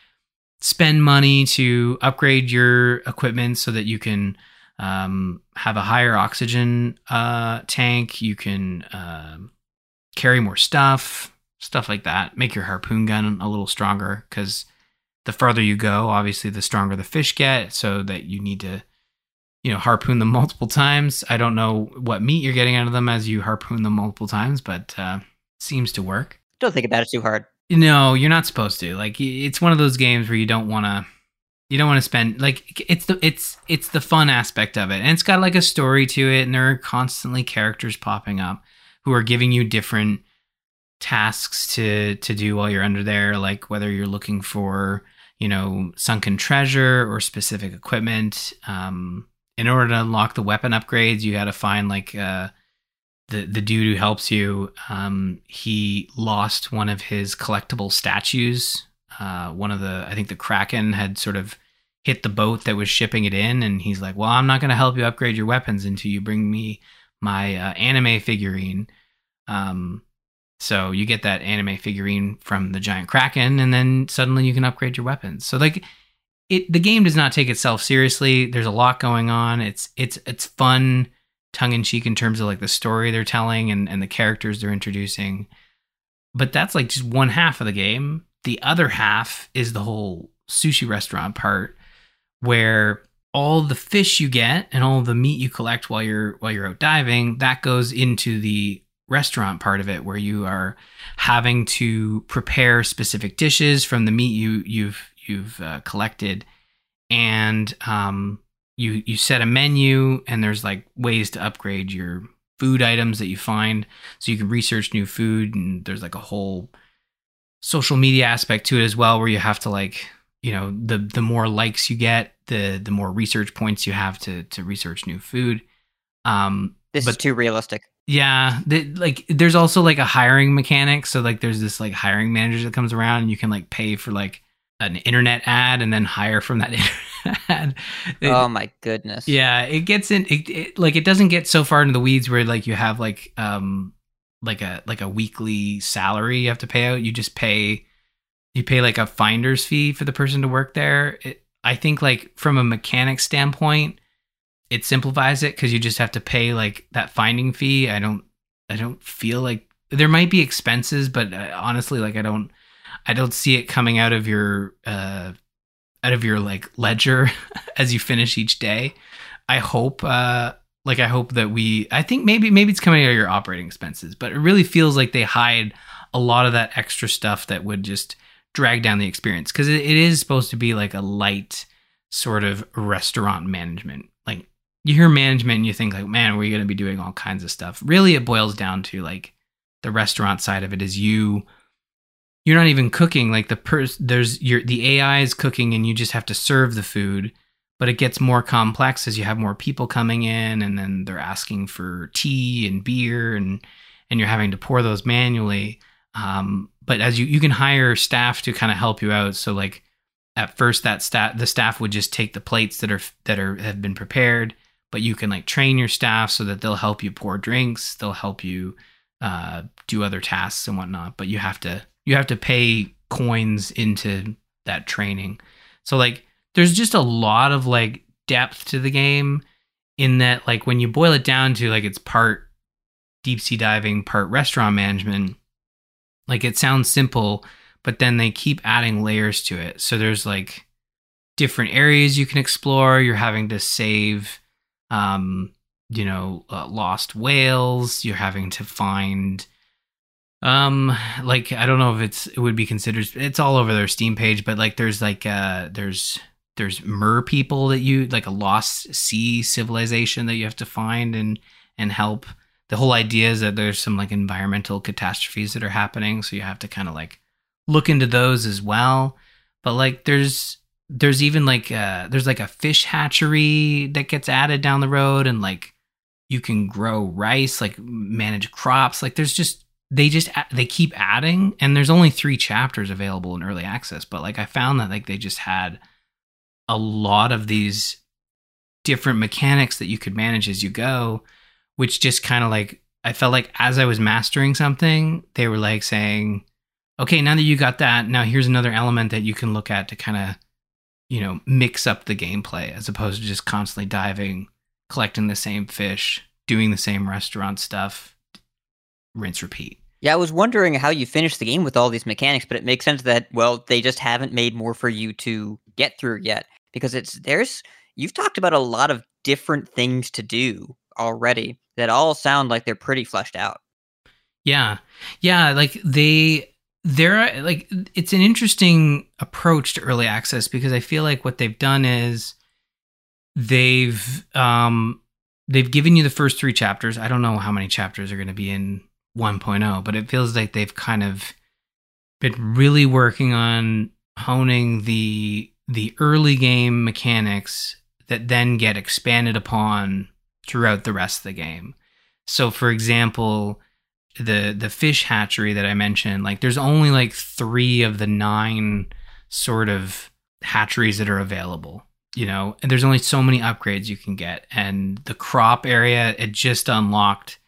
spend money to upgrade your equipment so that you can um, have a higher oxygen uh, tank. You can uh, carry more stuff, stuff like that. Make your harpoon gun a little stronger because the farther you go, obviously, the stronger the fish get. So that you need to you know, harpoon them multiple times. I don't know what meat you're getting out of them as you harpoon them multiple times, but uh, seems to work. Don't think about it too hard. No, you're not supposed to. Like, it's one of those games where you don't want to. You don't want to spend like it's the it's it's the fun aspect of it, and it's got like a story to it, and there are constantly characters popping up who are giving you different tasks to to do while you're under there, like whether you're looking for you know sunken treasure or specific equipment. Um, in order to unlock the weapon upgrades, you got to find like uh, the the dude who helps you. Um, he lost one of his collectible statues. Uh, one of the I think the Kraken had sort of hit the boat that was shipping it in, and he's like, "Well, I'm not going to help you upgrade your weapons until you bring me my uh, anime figurine." Um, so you get that anime figurine from the giant kraken, and then suddenly you can upgrade your weapons. So like it the game does not take itself seriously. There's a lot going on. It's it's it's fun, tongue in cheek in terms of like the story they're telling and and the characters they're introducing. But that's like just one half of the game. The other half is the whole sushi restaurant part where all the fish you get and all the meat you collect while you're while you're out diving that goes into the restaurant part of it where you are having to prepare specific dishes from the meat you you've you've uh, collected, and um, you you set a menu, and there's like ways to upgrade your food items that you find, so you can research new food, and there's like a whole social media aspect to it as well, where you have to like you know the the more likes you get, the the more research points you have to to research new food. Um, this but, is too realistic. Yeah, like there's also like a hiring mechanic. So like there's this like hiring manager that comes around and you can like pay for like an internet ad and then hire from that internet ad. It, oh my goodness. Yeah, it gets in it, it, like it doesn't get so far into the weeds where like you have like um like a like a weekly salary you have to pay out. You just pay you pay like a finder's fee for the person to work there. It, I think like from a mechanic standpoint, it simplifies it because you just have to pay like that finding fee. I don't I don't feel like there might be expenses, but uh, honestly, like I don't I don't see it coming out of your uh, out of your like ledger as you finish each day. I hope uh, like I hope that we I think maybe maybe it's coming out of your operating expenses, but it really feels like they hide a lot of that extra stuff that would just drag down the experience because it, it is supposed to be like a light sort of restaurant management. You hear management and you think like, man, we're going to be doing all kinds of stuff. Really, it boils down to like the restaurant side of it is you you're not even cooking like the pers- there's your the AI is cooking and you just have to serve the food but it gets more complex as you have more people coming in and then they're asking for tea and beer and and you're having to pour those manually um, but as you you can hire staff to kind of help you out so like at first that staff the staff would just take the plates that are that are have been prepared but you can like train your staff so that they'll help you pour drinks they'll help you uh, do other tasks and whatnot but you have to you have to pay coins into that training. So like there's just a lot of like depth to the game in that like when you boil it down to like it's part deep sea diving part restaurant management like it sounds simple but then they keep adding layers to it. So there's like different areas you can explore. You're having to save um you know uh, lost whales you're having to find um like i don't know if it's it would be considered it's all over their steam page but like there's like uh there's there's mer people that you like a lost sea civilization that you have to find and and help. The whole idea is that there's some like environmental catastrophes that are happening so you have to kind of like look into those as well. But like there's there's even like uh there's like a fish hatchery that gets added down the road and like you can grow rice like manage crops. Like there's just they just they keep adding and there's only 3 chapters available in early access but like I found that like they just had a lot of these different mechanics that you could manage as you go, which just kind of like I felt like as I was mastering something, they were like saying, "Okay, now that you got that, now here's another element that you can look at to kind of, you know, mix up the gameplay as opposed to just constantly diving, collecting the same fish, doing the same restaurant stuff, rinse repeat." Yeah, I was wondering how you finish the game with all these mechanics, but it makes sense that well, they just haven't made more for you to get through yet because it's there's you've talked about a lot of different things to do already that all sound like they're pretty fleshed out. Yeah. Yeah, like they they're like it's an interesting approach to early access because I feel like what they've done is they've um they've given you the first 3 chapters. I don't know how many chapters are going to be in 1.0, but it feels like they've kind of been really working on honing the the early game mechanics that then get expanded upon throughout the rest of the game. So for example, the the fish hatchery that I mentioned, like there's only like 3 of the 9 sort of hatcheries that are available, you know, and there's only so many upgrades you can get. And the crop area it just unlocked.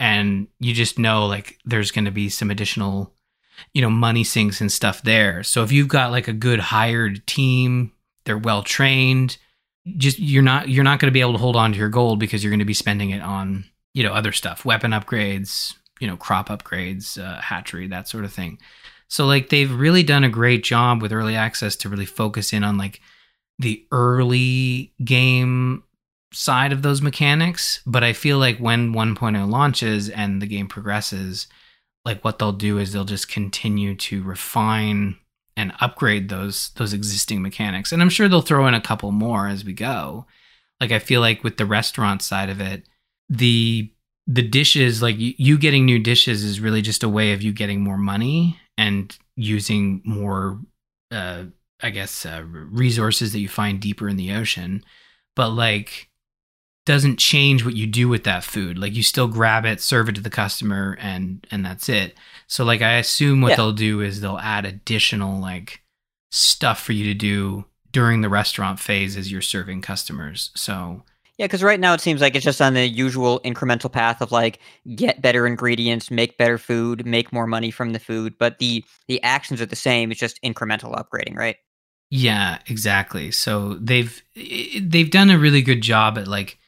And you just know like there's going to be some additional you know money sinks and stuff there. So if you've got like a good hired team they're well trained just you're not you're not going to be able to hold on to your gold because you're going to be spending it on you know other stuff weapon upgrades you know crop upgrades uh, hatchery that sort of thing. So like they've really done a great job with early access to really focus in on like the early game side of those mechanics. But i feel like when 1.0 launches and the game progresses like what they'll do is they'll just continue to refine and upgrade those those existing mechanics. And i'm sure they'll throw in a couple more as we go. Like i feel like with the restaurant side of it the the dishes like you, getting new dishes is really just a way of you getting more money and using more uh i guess uh, resources that you find deeper in the ocean but like doesn't change what you do with that food. Like you still grab it, serve it to the customer, and and that's it. So like I assume what yeah. they'll do is they'll add additional like stuff for you to do during the restaurant phase as you're serving customers. So yeah, because right now it seems like it's just on the usual incremental path of like get better ingredients, make better food, make more money from the food, but the the actions are the same. It's just incremental upgrading, right? Yeah, exactly. So they've they've done a really good job at like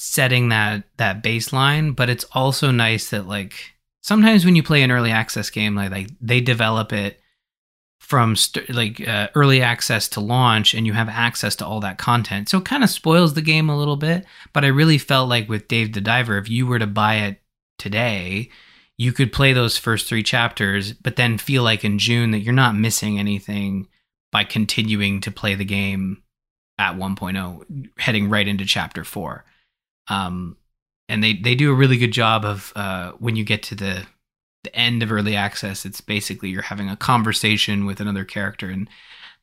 setting that that baseline but it's also nice that like sometimes when you play an early access game like, like they develop it from st- like uh, early access to launch and you have access to all that content. So it kind of spoils the game a little bit but i really felt like with dave the diver if you were to buy it today you could play those first three chapters but then feel like in june that you're not missing anything by continuing to play the game at 1.0 heading right into chapter 4 um, and they they do a really good job of uh, when you get to the the end of early access, it's basically you're having a conversation with another character, and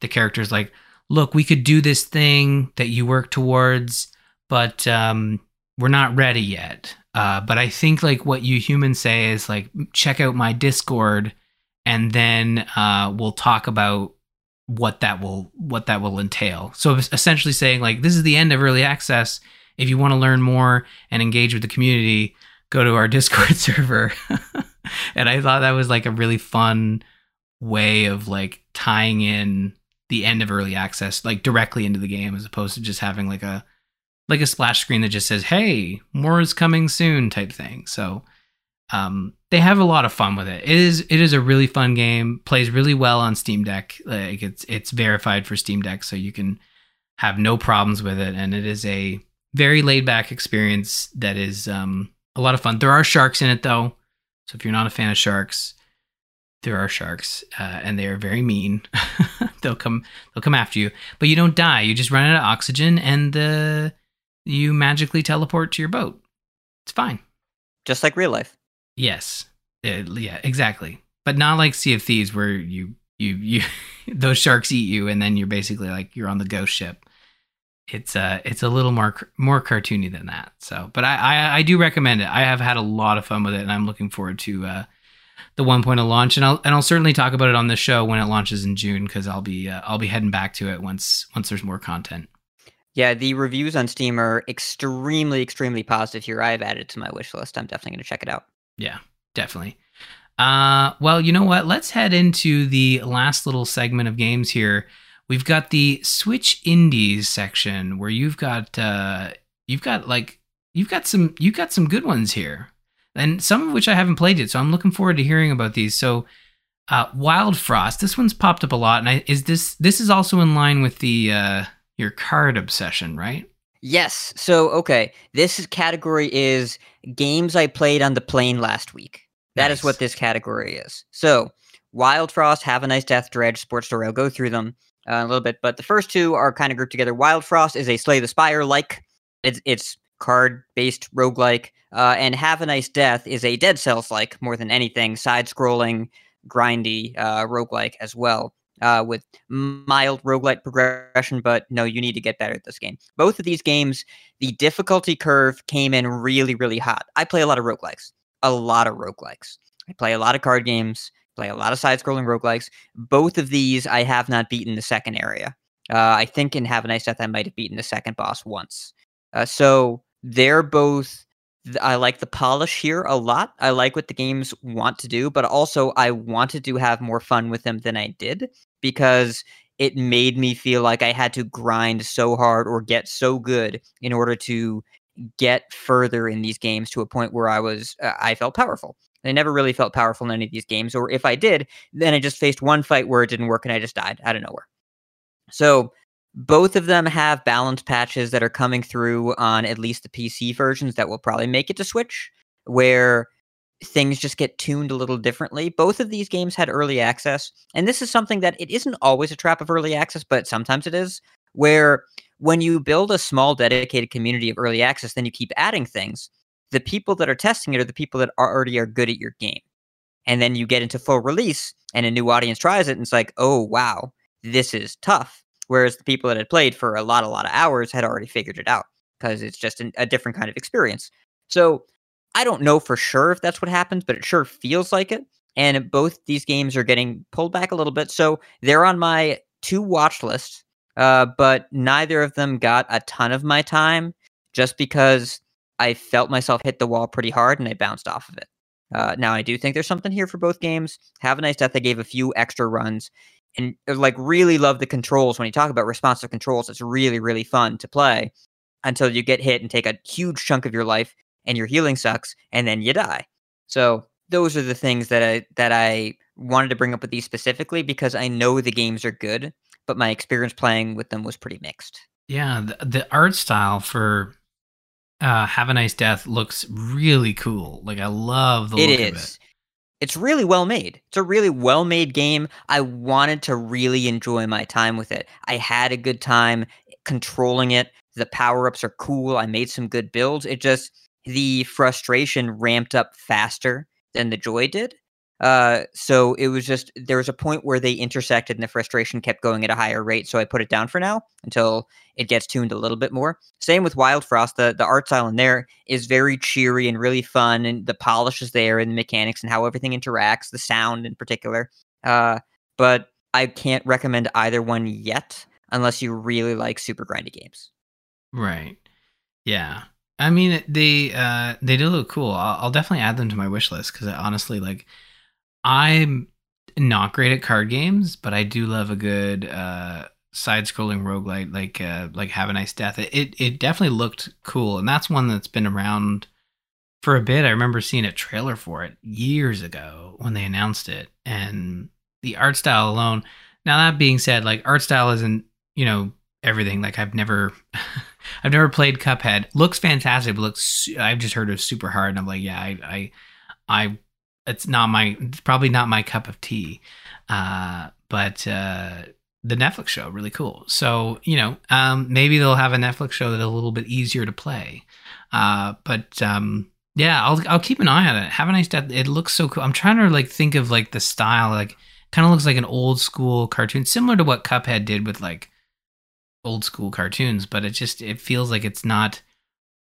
the character's like, "Look, we could do this thing that you work towards, but um, we're not ready yet." Uh, but I think like what you humans say is like, check out my Discord, and then uh, we'll talk about what that will what that will entail. So essentially saying like this is the end of early access. If you want to learn more and engage with the community, go to our Discord server. and I thought that was like a really fun way of like tying in the end of early access like directly into the game as opposed to just having like a like a splash screen that just says hey more is coming soon type thing. So um they have a lot of fun with it. It is it is a really fun game plays really well on steam deck. Like it's it's verified for steam deck so you can have no problems with it and it is a very laid back experience that is um a lot of fun. There are sharks in it though, so if you're not a fan of sharks, there are sharks, uh, and they are very mean. they'll come they'll come after you, but you don't die. You just run out of oxygen, and uh, you magically teleport to your boat. It's fine, just like real life. Yes, uh, yeah, exactly. But not like Sea of Thieves, where you you you those sharks eat you, and then you're basically like you're on the ghost ship it's uh it's a little more more cartoony than that. So, but I, I, I do recommend it. I have had a lot of fun with it, and I'm looking forward to uh, the 1.0 launch, and I'll and I'll certainly talk about it on the show when it launches in June because I'll be uh, I'll be heading back to it once once there's more content. Yeah, the reviews on Steam are extremely extremely positive here. I have added it to my wish list. I'm definitely going to check it out. Yeah, definitely. Uh, well, you know what? Let's head into the last little segment of games here. We've got the Switch Indies section where you've got uh, you've got like you've got some you've got some good ones here, and some of which I haven't played yet. So I'm looking forward to hearing about these. So uh, Wildfrost, this one's popped up a lot, and I, is this this is also in line with the uh, your card obsession, right? Yes. So okay, this category is games I played on the plane last week. That nice. is what this category is. So Wildfrost, Have a Nice Death, Dredge, Sports Story. I'll go through them uh, a little bit, but the first two are kind of grouped together. Wildfrost is a Slay the Spire like. It's it's card based roguelike. Uh, and Have a Nice Death is a Dead Cells like more than anything, side scrolling, grindy uh, roguelike as well. Uh, with mild roguelike progression, but no, you need to get better at this game. Both of these games, the difficulty curve came in really, really hot. I play a lot of roguelikes, a lot of roguelikes. I play a lot of card games play a lot of side scrolling roguelikes. Both of these I have not beaten the second area. Uh, I think in Have a Nice Death I might have beaten the second boss once. Uh, so they're both. I like the polish here a lot. I like what the games want to do, but also I wanted to have more fun with them than I did because it made me feel like I had to grind so hard or get so good in order to get further in these games to a point where I was uh, I felt powerful. I never really felt powerful in any of these games. Or if I did, then I just faced one fight where it didn't work and I just died out of nowhere. So both of them have balance patches that are coming through on at least the PC versions that will probably make it to Switch, where things just get tuned a little differently. Both of these games had early access, and this is something that it isn't always a trap of early access, but sometimes it is, where when you build a small dedicated community of early access, then you keep adding things the people that are testing it are the people that already are good at your game. And then you get into full release and a new audience tries it and it's like, oh, wow, this is tough. Whereas the people that had played for a lot, a lot of hours had already figured it out because it's just an, a different kind of experience. So I don't know for sure if that's what happens, but it sure feels like it. And both these games are getting pulled back a little bit. So they're on my two watch lists, uh, but neither of them got a ton of my time just because I felt myself hit the wall pretty hard and I bounced off of it. Uh, now I do think there's something here for both games. Have a nice death. I gave a few extra runs and uh, like really love the controls. When you talk about responsive controls, it's really really fun to play until you get hit and take a huge chunk of your life and your healing sucks and then you die. So those are the things that I that I wanted to bring up with these specifically because I know the games are good, but my experience playing with them was pretty mixed. Yeah, the, the art style for uh, Have a Nice Death looks really cool. Like I love the it look is. of it. It's really well made. It's a really well made game. I wanted to really enjoy my time with it. I had a good time controlling it. The power ups are cool. I made some good builds. It just the frustration ramped up faster than the joy did. Uh, so it was just there was a point where they intersected and the frustration kept going at a higher rate. So I put it down for now until it gets tuned a little bit more. Same with Wildfrost. The the art style in there is very cheery and really fun, and the polish is there, and the mechanics and how everything interacts, the sound in particular. Uh, but I can't recommend either one yet unless you really like super grindy games. Right. Yeah. I mean, they uh, they do look cool. I'll, I'll definitely add them to my wish list because honestly, like, I'm not great at card games, but I do love a good uh, side-scrolling roguelite like uh, like Have a Nice Death. It, it it definitely looked cool, and that's one that's been around for a bit. I remember seeing a trailer for it years ago when they announced it, and the art style alone. Now that being said, like art style isn't you know everything. Like I've never, I've never played Cuphead. Looks fantastic, looks. I've just heard it was super hard, and I'm like, yeah, I, I, I it's not my, it's probably not my cup of tea. Uh, but uh, the Netflix show really cool. So you know, um, maybe they'll have a Netflix show that's a little bit easier to play. Uh, but um, yeah, I'll I'll keep an eye on it. Have a nice day. It looks so cool. I'm trying to like think of like the style, like kind of looks like an old school cartoon, similar to what Cuphead did with like old school cartoons, but it just it feels like it's not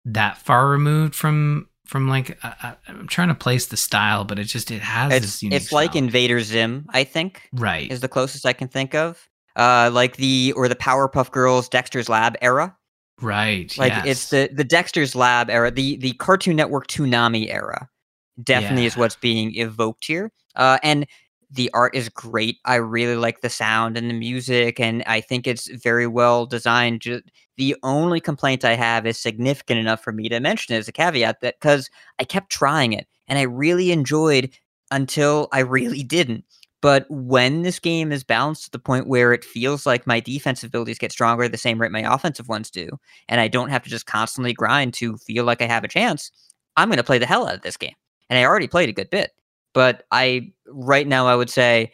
that far removed from from like uh, I'm trying to place the style, but it just it has it's it's style. like Invader Zim, I think. Right, is the closest I can think of. Uh, like the or the Powerpuff Girls Dexter's Lab era. Right. Like yes. it's the the Dexter's Lab era, the the Cartoon Network Toonami era. Definitely yeah. is what's being evoked here. Uh, and the art is great. I really like the sound and the music, and I think it's very well designed. Just, the only complaint I have is significant enough for me to mention it as a caveat that because I kept trying it and I really enjoyed until I really didn't. But when this game is balanced to the point where it feels like my defensive abilities get stronger the same rate my offensive ones do, and I don't have to just constantly grind to feel like I have a chance, I'm going to play the hell out of this game. And I already played a good bit. But I right now I would say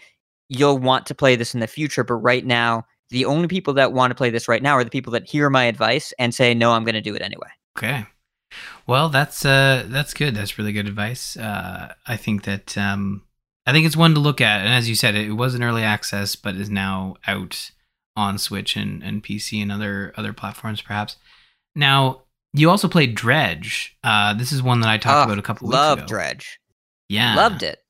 you'll want to play this in the future, but right now the only people that want to play this right now are the people that hear my advice and say no, I'm going to do it anyway. Okay. Well, that's uh that's good. That's really good advice. Uh I think that um I think it's one to look at and as you said it, it was an early access but is now out on Switch and, and PC and other other platforms perhaps. Now, you also played Dredge. Uh, this is one that I talked oh, about a couple weeks ago. Love Dredge. Yeah. Loved it.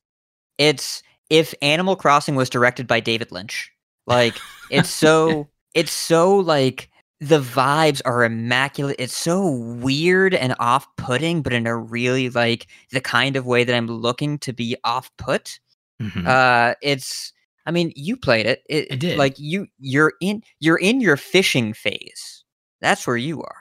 It's if Animal Crossing was directed by David Lynch. Like it's so it's so like the vibes are immaculate. It's so weird and off-putting, but in a really like the kind of way that I'm looking to be off-put. Mm-hmm. Uh it's I mean, you played it. it. I did. Like you you're in you're in your fishing phase. That's where you are.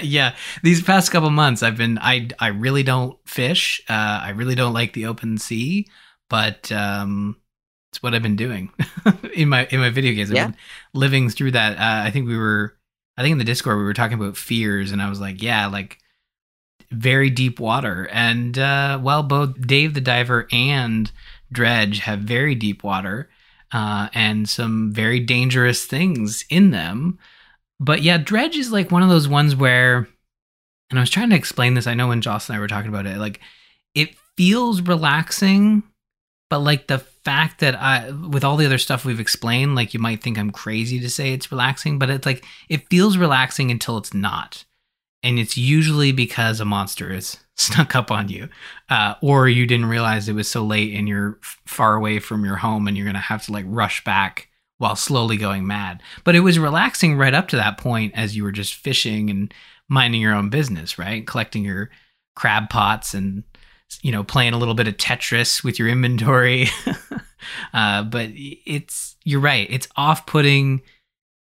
Yeah, these past couple months, I've been I I really don't fish. Uh, I really don't like the open sea, but um, it's what I've been doing in my in my video games. I've yeah. been living through that. Uh, I think we were, I think in the Discord we were talking about fears, and I was like, yeah, like very deep water, and uh, well, both Dave the Diver and Dredge have very deep water. Uh, and some very dangerous things in them. But yeah, Dredge is like one of those ones where, and I was trying to explain this. I know when Joss and I were talking about it, like it feels relaxing, but like the fact that I, with all the other stuff we've explained, like you might think I'm crazy to say it's relaxing, but it's like it feels relaxing until it's not. And it's usually because a monster is snuck up on you, uh, or you didn't realize it was so late and you're far away from your home and you're going to have to like rush back while slowly going mad. But it was relaxing right up to that point as you were just fishing and minding your own business, right? Collecting your crab pots and you know playing a little bit of Tetris with your inventory. uh, but it's you're right. It's off-putting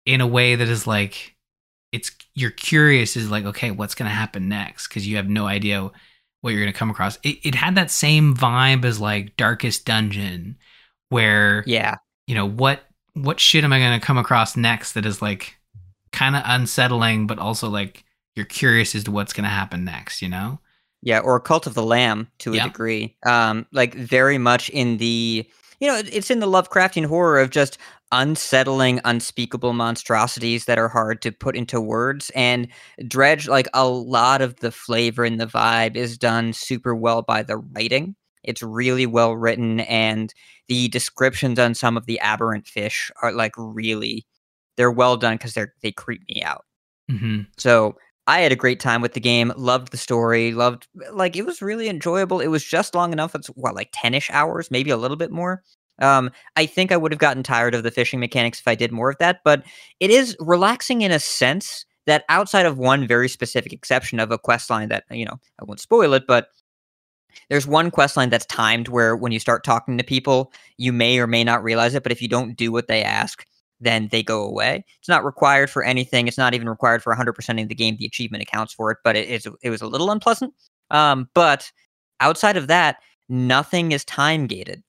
in a way that is like it's you're curious is like okay what's going to happen next because you have no idea what you're going to come across it, it had that same vibe as like darkest dungeon where yeah you know what what shit am I going to come across next that is like kind of unsettling, but also like you're curious as to what's going to happen next, you know? Yeah, or Cult of the Lamb to a yep. degree. Um, like very much in the, you know, it's in the Lovecraftian horror of just unsettling, unspeakable monstrosities that are hard to put into words. And Dredge, like a lot of the flavor and the vibe is done super well by the writing. It's really well written, and the descriptions on some of the aberrant fish are like really, they're well done because they're they creep me out. Mm-hmm. So I had a great time with the game. Loved the story. Loved like it was really enjoyable. It was just long enough. It's what like ten ish hours, maybe a little bit more. Um, I think I would have gotten tired of the fishing mechanics if I did more of that, but it is relaxing in a sense that outside of one very specific exception of a quest line that you know I won't spoil it, but there's one quest line that's timed where when you start talking to people, you may or may not realize it, but if you don't do what they ask, then they go away. It's not required for anything. It's not even required for 100% of the game. The achievement accounts for it, but it is it was a little unpleasant. Um, but outside of that, nothing is time gated.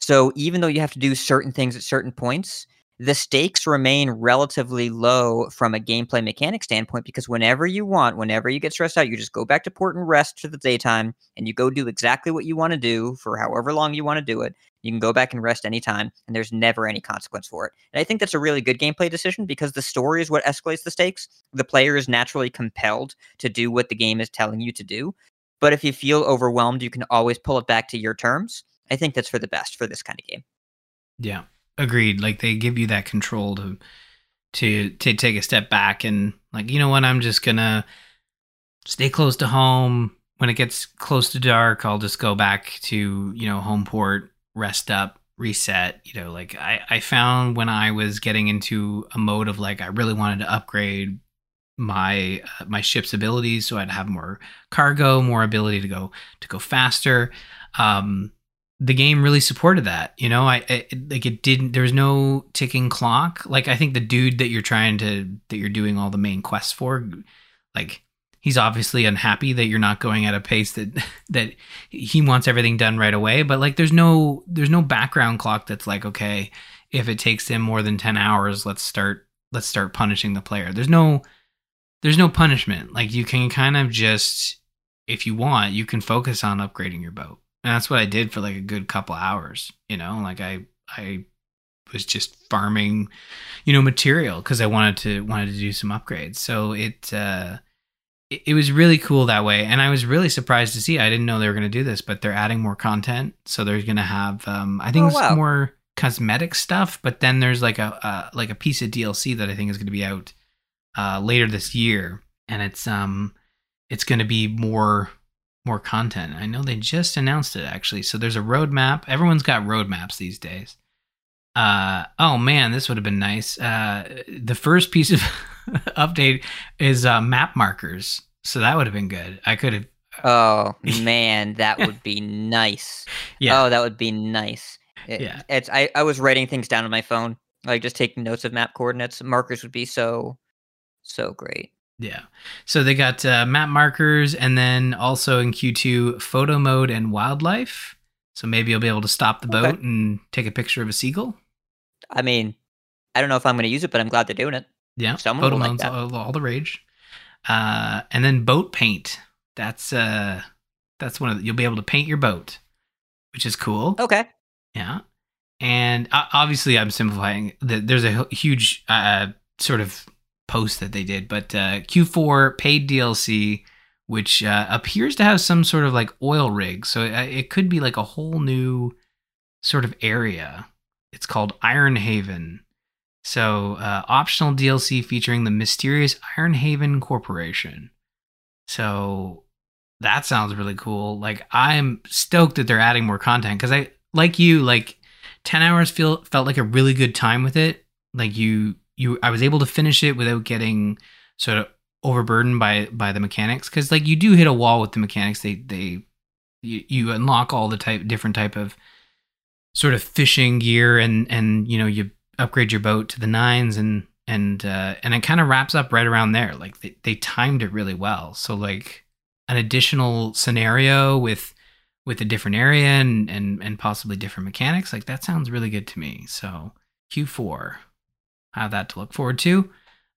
So even though you have to do certain things at certain points, the stakes remain relatively low from a gameplay mechanic standpoint because whenever you want, whenever you get stressed out, you just go back to port and rest to the daytime and you go do exactly what you want to do for however long you want to do it. You can go back and rest anytime, and there's never any consequence for it. And I think that's a really good gameplay decision because the story is what escalates the stakes. The player is naturally compelled to do what the game is telling you to do. But if you feel overwhelmed, you can always pull it back to your terms. I think that's for the best for this kind of game. Yeah, agreed. Like they give you that control to to to take a step back and like you know what, I'm just gonna stay close to home. When it gets close to dark, I'll just go back to you know home port, rest up, reset. You know, like I I found when I was getting into a mode of like I really wanted to upgrade my uh, my ship's abilities so I'd have more cargo, more ability to go to go faster. Um, the game really supported that. You know, I, I, like it didn't. There was no ticking clock. Like I think the dude that you're trying to that you're doing all the main quests for, like he's obviously unhappy that you're not going at a pace that that he wants everything done right away. But like there's no there's no background clock that's like okay if it takes him more than ten hours, let's start let's start punishing the player. There's no there's no punishment. Like you can kind of just if you want, you can focus on upgrading your boat and that's what I did for like a good couple hours, you know, like I I was just farming, you know, material because I wanted to wanted to do some upgrades. So it uh it, it was really cool that way and I was really surprised to see I didn't know they were going to do this, but they're adding more content. So they're going to have um I think Oh, it's wow. more cosmetic stuff, but then there's like a uh, like a piece of DLC that I think is going to be out uh later this year and it's um it's going to be more more content. I know they just announced it actually. So there's a roadmap. Everyone's got roadmaps these days. Uh oh man, this would have been nice. Uh the first piece of update is uh map markers. So that would have been good. I could have Oh man, that would be nice. yeah. Oh, that would be nice. It- Yeah. It's I, I was writing things down on my phone, like just taking notes of map coordinates. Markers would be so so great. Yeah. So they got uh, map markers and then also in Q2 photo mode and wildlife. So maybe you'll be able to stop the boat Okay. and take a picture of a seagull. I mean, I don't know if I'm going to use it, but I'm glad they're doing it. Yeah, Someone photo will like mode's all, all the rage. Uh, and then boat paint. That's uh, that's one of the, you'll be able to paint your boat, which is cool. Okay. Yeah, and uh, obviously I'm simplifying. The, there's a huge uh, sort of post that they did, but uh, Q4 paid DLC, which uh, appears to have some sort of like oil rig. So it, it could be like a whole new sort of area. It's called Iron Haven. So, uh, optional DLC featuring the mysterious Iron Haven Corporation. So, that sounds really cool. Like, I'm stoked that they're adding more content because I, like you, like 10 hours feel felt like a really good time with it. Like you, you, I was able to finish it without getting sort of overburdened by by the mechanics because like you do hit a wall with the mechanics. They they you, you unlock all the type different type of sort of fishing gear and and you know you upgrade your boat to the nines and and uh and it kind of wraps up right around there. Like they, they timed it really well. So like an additional scenario with with a different area and and and possibly different mechanics like that sounds really good to me. So q4 I have that to look forward to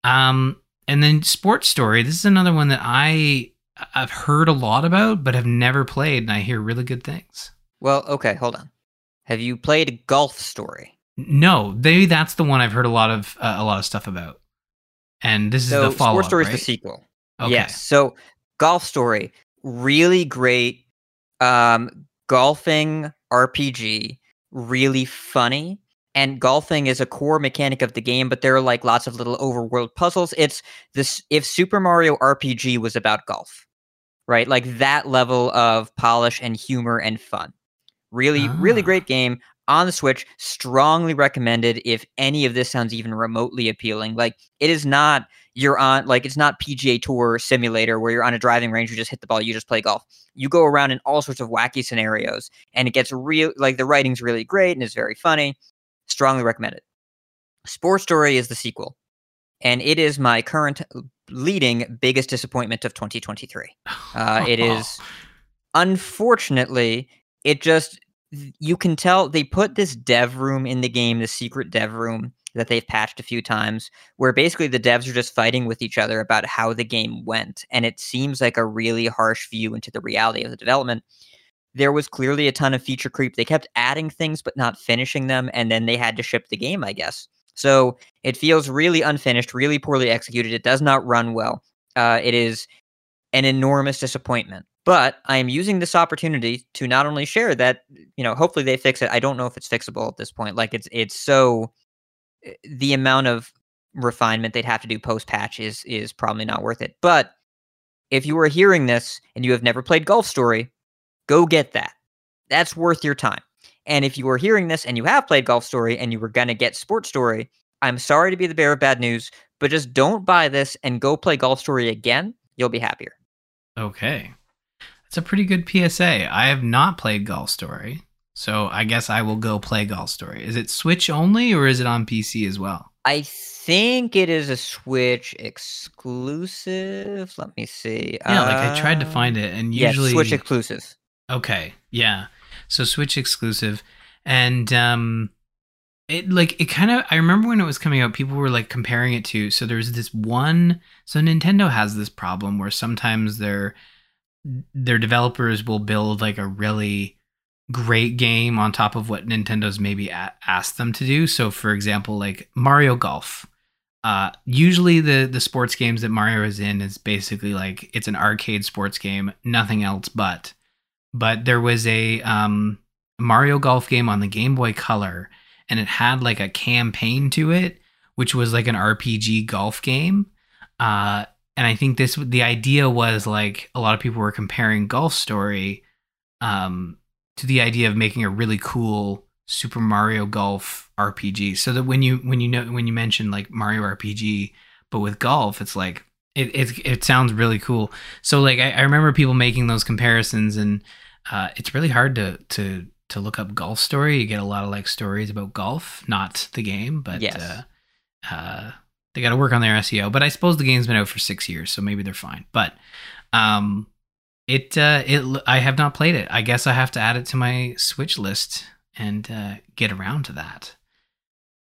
um and then sports story this is another one that i i've heard a lot about but have never played and i hear really good things Well, okay, hold on. Have you played Golf Story? No, maybe that's the one I've heard a lot of uh, a lot of stuff about. And this is So the follow Sports Story right? is the sequel. Okay. Yes. So Golf Story, really great. Um, golfing RPG, really funny. And golfing is a core mechanic of the game, but there are like lots of little overworld puzzles. It's this if Super Mario RPG was about golf, right? Like that level of polish and humor and fun. Really, really Ah. great game on the Switch. Strongly recommended if any of this sounds even remotely appealing. Like it is not you're on like it's not PGA Tour simulator where you're on a driving range, you just hit the ball, you just play golf. You go around in all sorts of wacky scenarios, and it gets real like the writing's really great and it's very funny. Strongly recommend it. Sports Story is the sequel, and it is my current leading biggest disappointment of 2023. Uh, it is unfortunately it just you can tell they put this dev room in the game, the secret dev room that they've patched a few times, where basically the devs are just fighting with each other about how the game went, and it seems like a really harsh view into the reality of the development. There was clearly a ton of feature creep. They kept adding things but not finishing them, and then they had to ship the game, I guess. So it feels really unfinished, really poorly executed. It does not run well. Uh, it is an enormous disappointment. But I am using this opportunity to not only share that, you know, hopefully they fix it. I don't know if it's fixable at this point. Like it's it's so eh, the amount of refinement they'd have to do post patch is is probably not worth it. But if you are hearing this and you have never played Golf Story, go get that. That's worth your time. And if you are hearing this and you have played Golf Story and you were gonna get Sports Story, I'm sorry to be the bearer of bad news, but just don't buy this and go play Golf Story again. You'll be happier. Okay. That's a pretty good PSA. I have not played Golf Story, so I guess I will go play Golf Story. Is it Switch only or is it on PC as well? I think it is a Switch exclusive. Let me see. Yeah, like I tried to find it and yeah, usually Switch exclusive. Okay, yeah. So Switch exclusive, and um, it like it kind of. I remember when it was coming out, people were like comparing it to. So there's this one. So Nintendo has this problem where sometimes their their developers will build like a really great game on top of what Nintendo's maybe a- asked them to do. So for example, like Mario Golf. Uh, usually the the sports games that Mario is in is basically like it's an arcade sports game, nothing else but but there was a um, Mario Golf game on the Game Boy Color, and it had like a campaign to it, which was like an RPG golf game. Uh, and I think this the idea was like a lot of people were comparing Golf Story um, to the idea of making a really cool Super Mario Golf RPG. So that when you when you know when you mention like Mario RPG, but with golf, it's like it it, it sounds really cool. So like I, I remember people making those comparisons, and uh, it's really hard to to to look up golf story. You get a lot of like stories about golf, not the game, but Yes. uh, uh, they got to work on their SEO. But I suppose the game's been out for six years, so maybe they're fine. But um, it uh, it I have not played it. I guess I have to add it to my Switch list and uh, get around to that.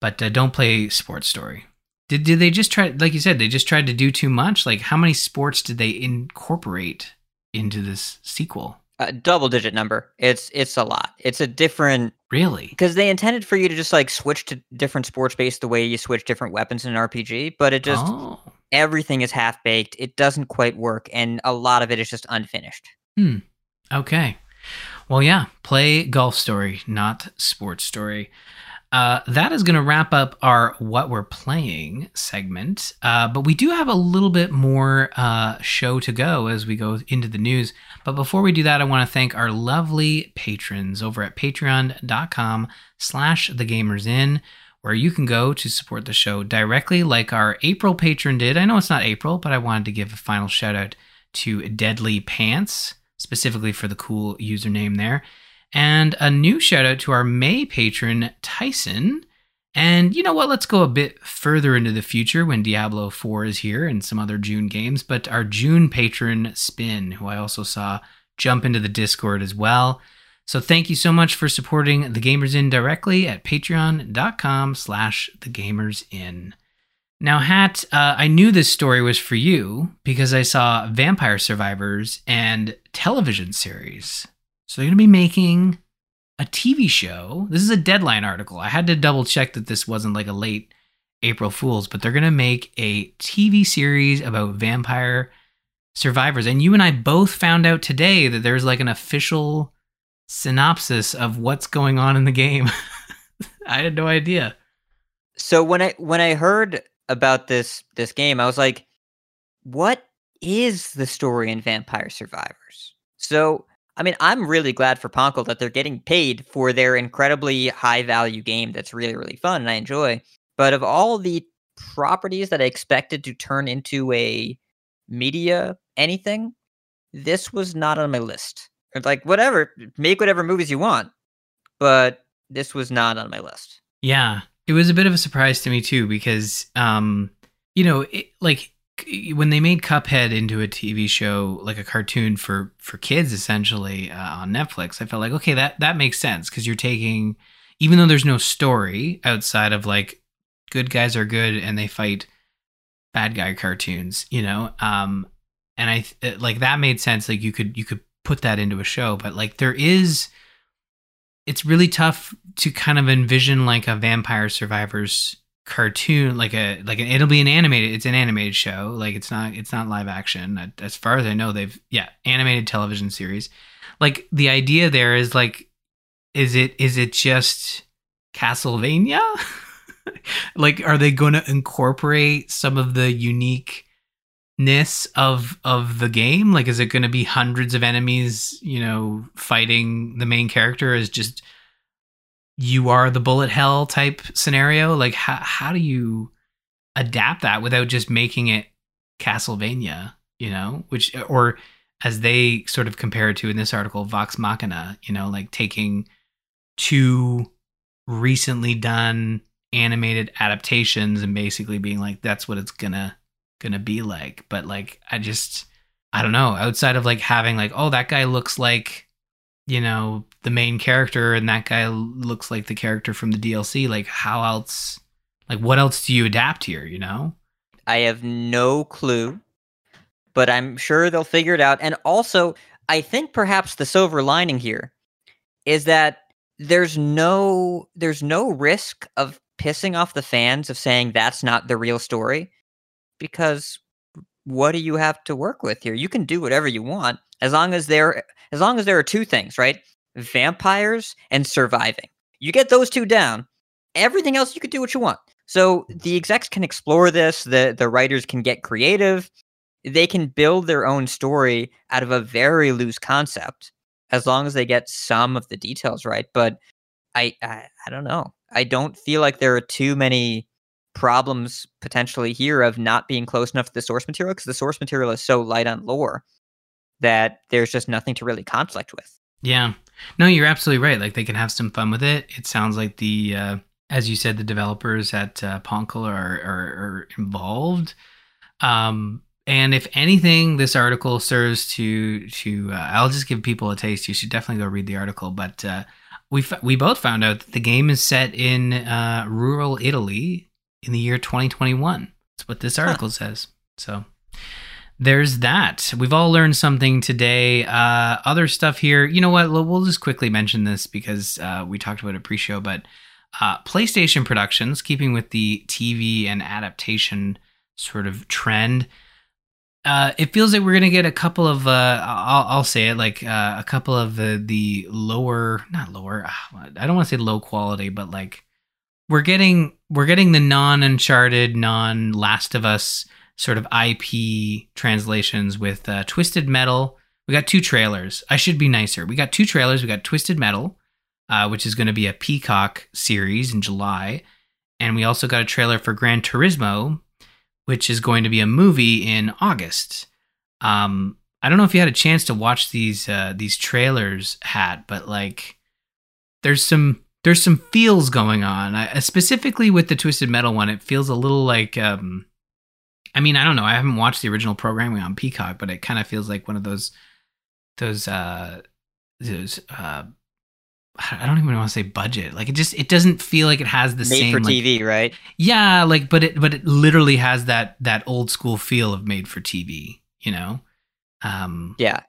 But uh, don't play Sports Story. Did did they just try? Like you said, they just tried to do too much. Like how many sports did they incorporate into this sequel? A double digit number. It's it's a lot. It's a different Really? because they intended for you to just like switch to different sports based the way you switch different weapons in an RPG, but it just oh, everything is half baked. It doesn't quite work, and a lot of it is just unfinished. Hmm. Okay. Well, yeah. Play Golf Story, not Sports Story. Uh, that is going to wrap up our what we're playing segment. Uh, but we do have a little bit more uh, show to go as we go into the news. But before we do that, I want to thank our lovely patrons over at patreon.com slash the gamers inn, where you can go to support the show directly like our April patron did. I know it's not April, but I wanted to give a final shout out to Deadly Pants, specifically for the cool username there. And a new shout out to our May patron, Tyson. And you know what? Let's go a bit further into the future when Diablo 4 is here and some other June games. But our June patron, Spin, who I also saw jump into the Discord as well. So thank you so much for supporting the Gamers Inn directly at patreon.com slash the Gamers Inn. Now, Hat, uh, I knew this story was for you because I saw Vampire Survivors and television series. So they're going to be making a TV show. This is a deadline article. I had to double check that this wasn't like a late April Fool's, but they're going to make a TV series about vampire survivors. And you and I both found out today that there's like an official synopsis of what's going on in the game. I had no idea. So when I when I heard about this this game, I was like, what is the story in Vampire Survivors? So I mean, I'm really glad for Poncle that they're getting paid for their incredibly high value game that's really, really fun and I enjoy. But of all the properties that I expected to turn into a media anything, this was not on my list. Like, whatever, make whatever movies you want, but this was not on my list. Yeah, it was a bit of a surprise to me too because, um, you know, it, like when they made Cuphead into a TV show, like a cartoon for for kids, essentially uh, on Netflix, I felt like okay, that that makes sense because you're taking, even though there's no story outside of like good guys are good and they fight bad guy cartoons, you know, um, and I uh, like that made sense. Like you could you could put that into a show, but like there is, it's really tough to kind of envision like a Vampire Survivors cartoon like a like an, it'll be an animated it's an animated show. Like it's not it's not live action. As far as i know they've yeah animated television series. Like the idea there is like is it is it just castlevania? Like are they going to incorporate some of the uniqueness of of the game? Like is it going to be hundreds of enemies you know fighting the main character as just you are the bullet hell type scenario? Like how how do you adapt that without just making it castlevania you know? Which or as they sort of compare to in this article vox machina you know like taking two recently done animated adaptations and basically being like that's what it's gonna gonna be like. But like i just i don't know outside of like having like oh that guy looks like you know the main character and that guy looks like the character from the DLC like how else like what else do you adapt here you know? I have no clue but I'm sure they'll figure it out. And also I think perhaps the silver lining here is that there's no there's no risk of pissing off the fans of saying that's not the real story because what do you have to work with here? You can do whatever you want as long as there as long as there are two things, right? Vampires and surviving. You get those two down, everything else you could do what you want. So the execs can explore this, the the writers can get creative. They can build their own story out of a very loose concept as long as they get some of the details right. But I, I, I don't know. I don't feel like there are too many problems potentially here of not being close enough to the source material because the source material is so light on lore that there's just nothing to really conflict with. Yeah. No, you're absolutely right. Like they can have some fun with it. It sounds like the, uh, as you said, the developers at uh, Poncle are, are, are involved. Um, and if anything, this article serves to to uh, I'll just give people a taste. You should definitely go read the article. But uh, we f- we both found out that the game is set in uh, rural Italy in the year 2021. That's what this article huh. says. So there's that. We've all learned something today. Uh, other stuff here. You know what? We'll just quickly mention this because uh, we talked about it pre-show. But uh, PlayStation Productions, keeping with the TV and adaptation sort of trend, uh, it feels like we're gonna get a couple of. Uh, I'll, I'll, say it like uh, a couple of the the lower, not lower. I don't want to say low quality, but like we're getting we're getting the non Uncharted, non Last of Us sort of IP translations with uh, Twisted Metal. We got two trailers. I should be nicer. We got two trailers. We got Twisted Metal, uh, which is going to be a Peacock series in July. And we also got a trailer for Gran Turismo, which is going to be a movie in August. Um, I don't know if you had a chance to watch these uh, these trailers, Hat, but like, there's some there's some feels going on. I, specifically with the Twisted Metal one, it feels a little like um, I mean, I don't know. I haven't watched the original programming on Peacock, but it kind of feels like one of those those uh those uh I don't even want to say budget. Like it just it doesn't feel like it has the made same for like, TV, right? Yeah, like but it but it literally has that that old school feel of made for TV, you know? Um Yeah.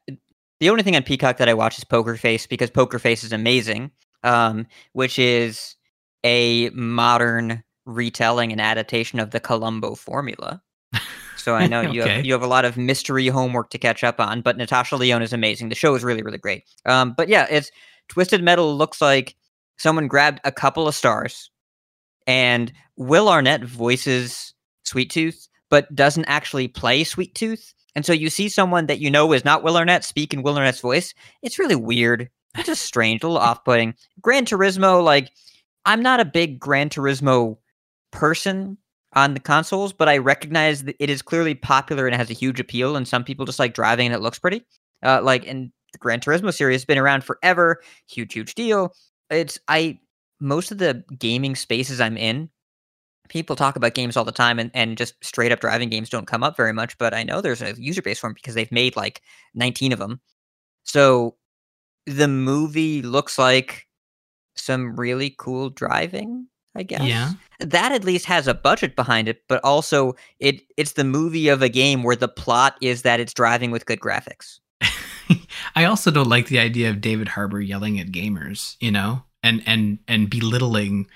The only thing on Peacock that I watch is Poker Face because Poker Face is amazing. Um which is a modern retelling and adaptation of the Columbo formula. So I know you have you have a lot of mystery homework to catch up on, but Natasha Lyonne is amazing. The show is really really great. Um, but yeah, it's Twisted Metal looks like someone grabbed a couple of stars and Will Arnett voices Sweet Tooth, but doesn't actually play Sweet Tooth. And so you see someone that you know is not Will Arnett speak in Will Arnett's voice. It's really weird. It's just strange, a little off putting. Gran Turismo, like, I'm not a big Gran Turismo person on the consoles, but I recognize that it is clearly popular and has a huge appeal, and some people just like driving and it looks pretty. Uh, like, and the Gran Turismo series has been around forever, huge, huge deal. It's I most of the gaming spaces I'm in, people talk about games all the time, and and just straight up driving games don't come up very much. But I know there's a user base for them because they've made like 19 of them. So the movie looks like some really cool driving I guess. Yeah. That at least has a budget behind it, but also it it's the movie of a game where the plot is that it's driving with good graphics. I also don't like the idea of David Harbour yelling at gamers, you know, and and and belittling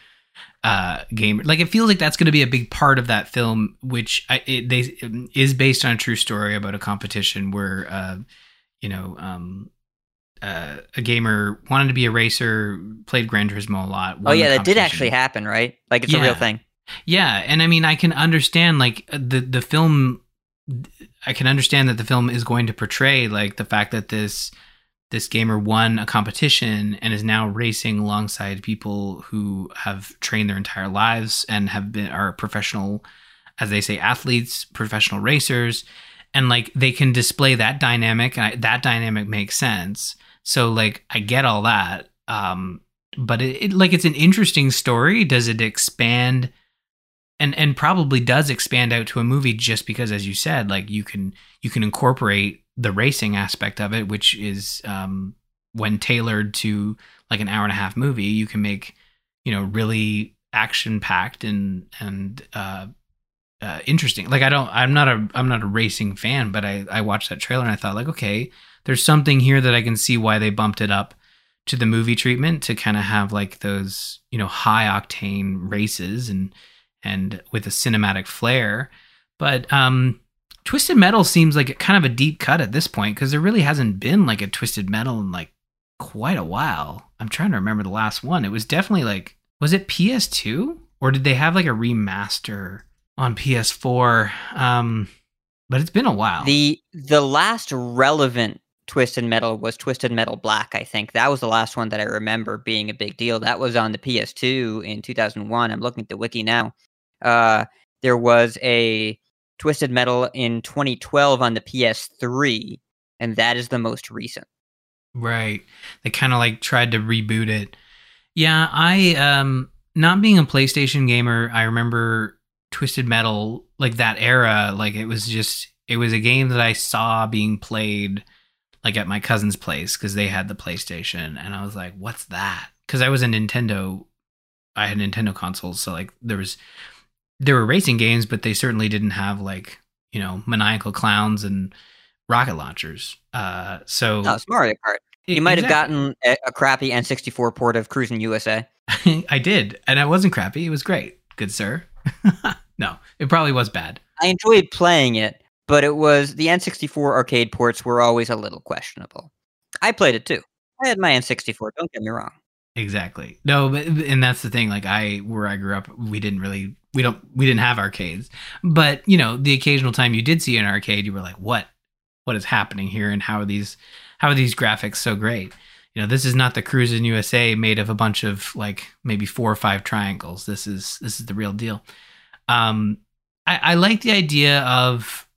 uh gamer like it feels like that's going to be a big part of that film which I, it, they is based on a true story about a competition where uh you know um uh, a gamer wanted to be a racer, played Gran Turismo a lot. Oh yeah, that did actually happen, right? Like it's yeah. a real thing. Yeah, and I mean, I can understand like the the film. I can understand that the film is going to portray like the fact that this this gamer won a competition and is now racing alongside people who have trained their entire lives and have been are professional, as they say, athletes, professional racers, and like they can display that dynamic. And I, that dynamic makes sense so like I get all that. Um but it, it like it's an interesting story. Does it expand and and probably does expand out to a movie just because as you said, like you can you can incorporate the racing aspect of it, which is um when tailored to like an hour and a half movie, you can make, you know, really action packed and and uh uh, interesting. Like I don't, I'm not a, I'm not a racing fan, but I, I watched that trailer and I thought like, okay, there's something here that I can see why they bumped it up to the movie treatment to kind of have like those, you know, high octane races and, and with a cinematic flair. But, um, Twisted Metal seems like kind of a deep cut at this point because there really hasn't been like a Twisted Metal in like quite a while. I'm trying to remember the last one. It was definitely like, was it PS2 or did they have like a remaster? on PS4. Um, but it's been a while. The the last relevant Twisted Metal was Twisted Metal Black, I think. That was the last one that I remember being a big deal. That was on the PS2 in 2001. I'm looking at the wiki now. Uh, there was a Twisted Metal in 2012 on the PS3, and that is the most recent. Right. They kind of like tried to reboot it. Yeah, I um not being a PlayStation gamer, I remember Twisted Metal, like that era, like it was just it was a game that I saw being played like at my cousin's place because they had the PlayStation, and I was like, "What's that?" Because I was a Nintendo, I had Nintendo consoles, so like there was there were racing games, but they certainly didn't have like you know maniacal clowns and rocket launchers. Uh, so no, it's Mario Kart. You might exactly. have gotten a, a crappy N64 port of Cruis'n USA. I did, and it wasn't crappy. It was great, good sir. no, it probably was bad. I enjoyed playing it, but it was the N64 arcade ports were always a little questionable. I played it too. I had my N64. Don't get me wrong. Exactly. No, but and that's the thing. Like I, where I grew up, we didn't really, we don't, we didn't have arcades. But you know, the occasional time you did see an arcade, you were like, "What? What is happening here? And how are these, how are these graphics so great?" You know, this is not the Cruis'n USA made of a bunch of like maybe four or five triangles. This is this is the real deal. Um, I, I like the idea of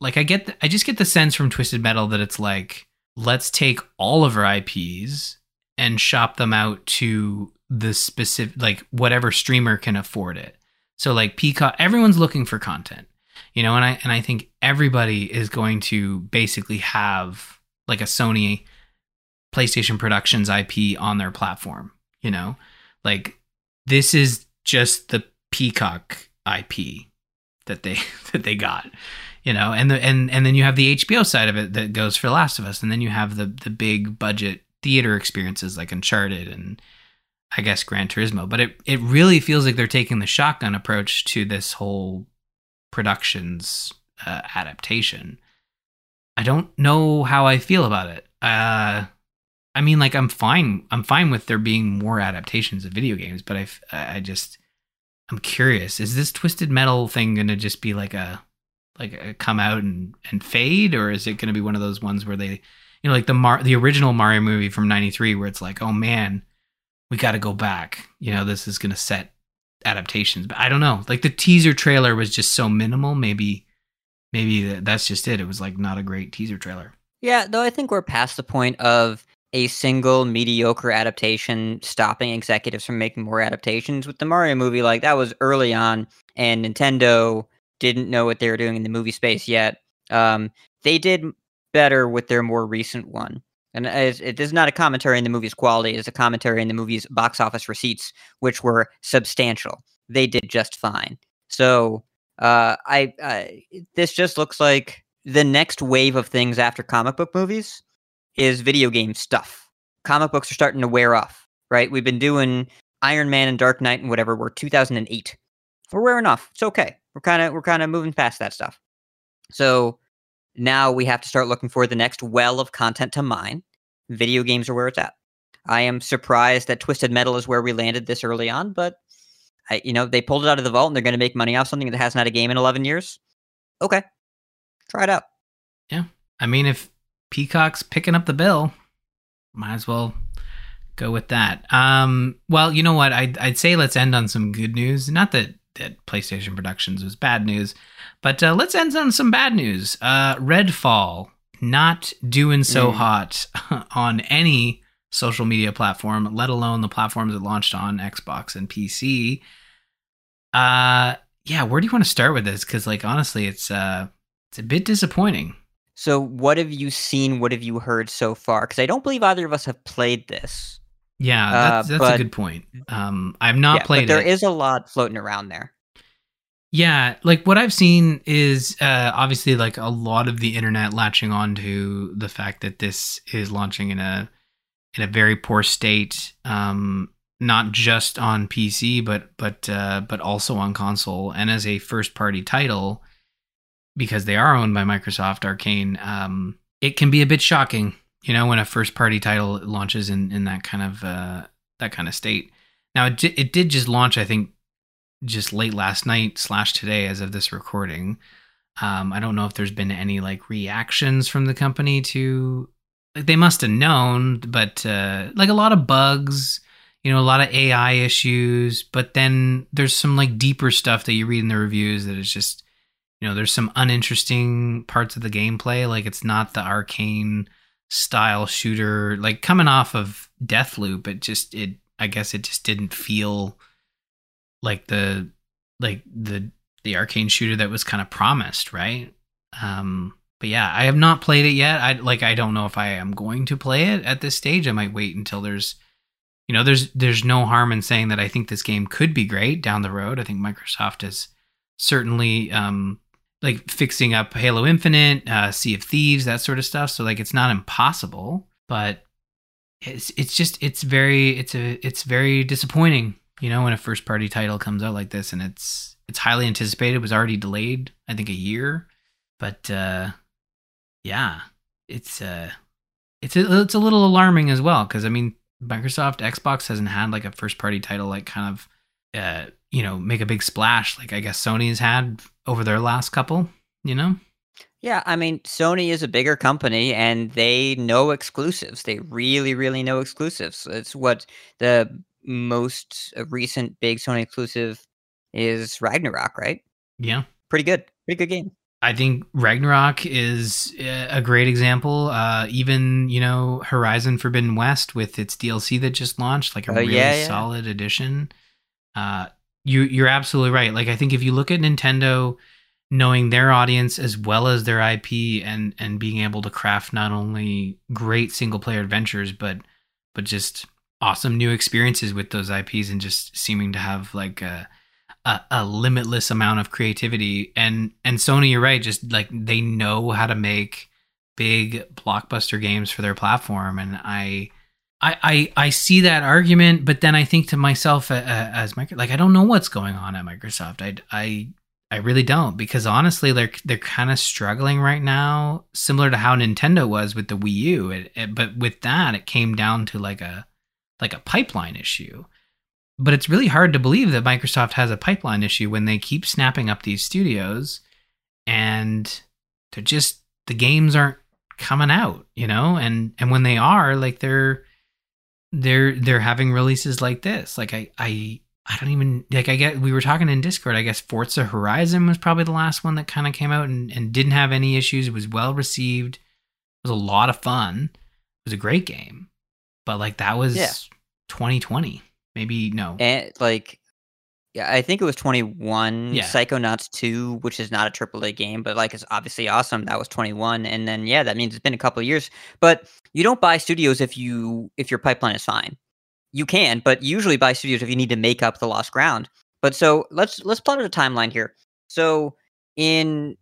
like I get the, I just get the sense from Twisted Metal that it's like let's take all of our IPs and shop them out to the specific like whatever streamer can afford it. So like Peacock, everyone's looking for content, you know, and I and I think everybody is going to basically have like a Sony PlayStation Productions IP on their platform, you know, like this is just the Peacock IP that they that they got you know and the and and then you have the HBO side of it that goes for Last of Us and then you have the the big budget theater experiences like Uncharted and I guess Gran Turismo but it it really feels like they're taking the shotgun approach to this whole productions uh, adaptation I don't know how I feel about it uh I mean, like I'm fine. I'm fine with there being more adaptations of video games, but I, I just, I'm curious. Is this Twisted Metal thing going to just be like a, like uh, come out and and fade, or is it going to be one of those ones where they, you know, like the Mar- the original Mario movie from '93, where it's like, oh man, we got to go back. You know, this is going to set adaptations. But I don't know. Like the teaser trailer was just so minimal. Maybe, maybe that's just it. It was like not a great teaser trailer. Yeah, though I think we're past the point of a single mediocre adaptation stopping executives from making more adaptations with the Mario movie. Like that was early on, and Nintendo didn't know what they were doing in the movie space yet. Um, they did better with their more recent one. And it is not a commentary on the movie's quality; it's a commentary on the movie's box office receipts, which were substantial. They did just fine. So, uh, I, I this just looks like the next wave of things after comic book movies is video game stuff. Comic books are starting to wear off, right? We've been doing Iron Man and Dark Knight and whatever. We're 2008. We're wearing off. It's okay. We're kind of we're kind of moving past that stuff. So now we have to start looking for the next well of content to mine. Video games are where it's at. I am surprised that Twisted Metal is where we landed this early on, but I, you know, they pulled it out of the vault and they're going to make money off something that hasn't had a game in 11 years. Okay, try it out. Yeah, I mean, if Peacock's picking up the bill. Might as well go with that. Um, well, you know what? I'd, I'd say let's end on some good news. Not that, that PlayStation Productions was bad news, but uh, let's end on some bad news. Uh, Redfall not doing so mm. hot on any social media platform, let alone the platforms it launched on Xbox and PC. Uh, yeah, where do you want to start with this? Because, like, honestly, it's uh, it's a bit disappointing. So, what have you seen? What have you heard so far? Because I don't believe either of us have played this. Yeah, that's, that's uh, but, a good point. Um, I've not yeah, played but there it. There is a lot floating around there. Yeah, like what I've seen is uh, obviously like a lot of the internet latching on to the fact that this is launching in a in a very poor state, um, not just on PC but but uh, but also on console and as a first party title because they are owned by Microsoft Arcane, um, it can be a bit shocking, you know, when a first party title launches in, in that kind of uh, that kind of state. Now it it did just launch, I think, just late last night slash today as of this recording. Um, I don't know if there's been any like reactions from the company to like they must have known, but uh, like a lot of bugs, you know, a lot of AI issues. But then there's some like deeper stuff that you read in the reviews that is just you know there's some uninteresting parts of the gameplay like it's not the arcane style shooter like coming off of deathloop it just it i guess it just didn't feel like the like the the arcane shooter that was kind of promised right? Um but yeah i have not played it yet. I like i don't know if i am going to play it at this stage. I might wait until there's you know there's there's no harm in saying that i think this game could be great down the road. I think microsoft has certainly um like fixing up Halo Infinite, uh, Sea of Thieves, that sort of stuff. So like it's not impossible, but it's it's just it's very it's a it's very disappointing, you know, when a first party title comes out like this and it's it's highly anticipated. It was already delayed, I think a year, but uh, yeah, it's uh it's a, it's a little alarming as well because I mean Microsoft Xbox hasn't had like a first party title like kind of uh you know make a big splash like I guess Sony's had over their last couple, you know? Yeah, I mean, Sony is a bigger company and they know exclusives. They really, really know exclusives. It's what the most recent big Sony exclusive is Ragnarok, right? Yeah. Pretty good. Pretty good game. I think Ragnarok is a great example. Uh, even you know Horizon Forbidden West with its DLC that just launched, like a uh, really yeah, yeah. solid addition. Uh, you you're absolutely right. Like I think if you look at Nintendo knowing their audience as well as their IP and and being able to craft not only great single player adventures but but just awesome new experiences with those IPs and just seeming to have like a, a, a limitless amount of creativity and and Sony you're right just like they know how to make big blockbuster games for their platform and I I, I, I see that argument, but then I think to myself uh, uh as Microsoft, like I don't know what's going on at Microsoft. I, I I really don't because honestly, they're they're kind of struggling right now, similar to how Nintendo was with the Wii U. It, it, but with that, it came down to like a like a pipeline issue. But it's really hard to believe that Microsoft has a pipeline issue when they keep snapping up these studios, and they're just the games aren't coming out, you know. And and when they are, like they're they're they're having releases like this. Like I I I don't even like I get we were talking in Discord, I guess Forza Horizon was probably the last one that kind of came out and, and didn't have any issues. It was well received. It was a lot of fun. It was a great game. But like that was Yeah. 2020. Maybe no. And like, yeah, I think it was 21. Yeah. Psychonauts 2, which is not a AAA game, but like it's obviously awesome. That was 21, and then yeah, that means it's been a couple of years. But you don't buy studios if you if your pipeline is fine. You can, but usually buy studios if you need to make up the lost ground. But so let's let's plot out a timeline here. So in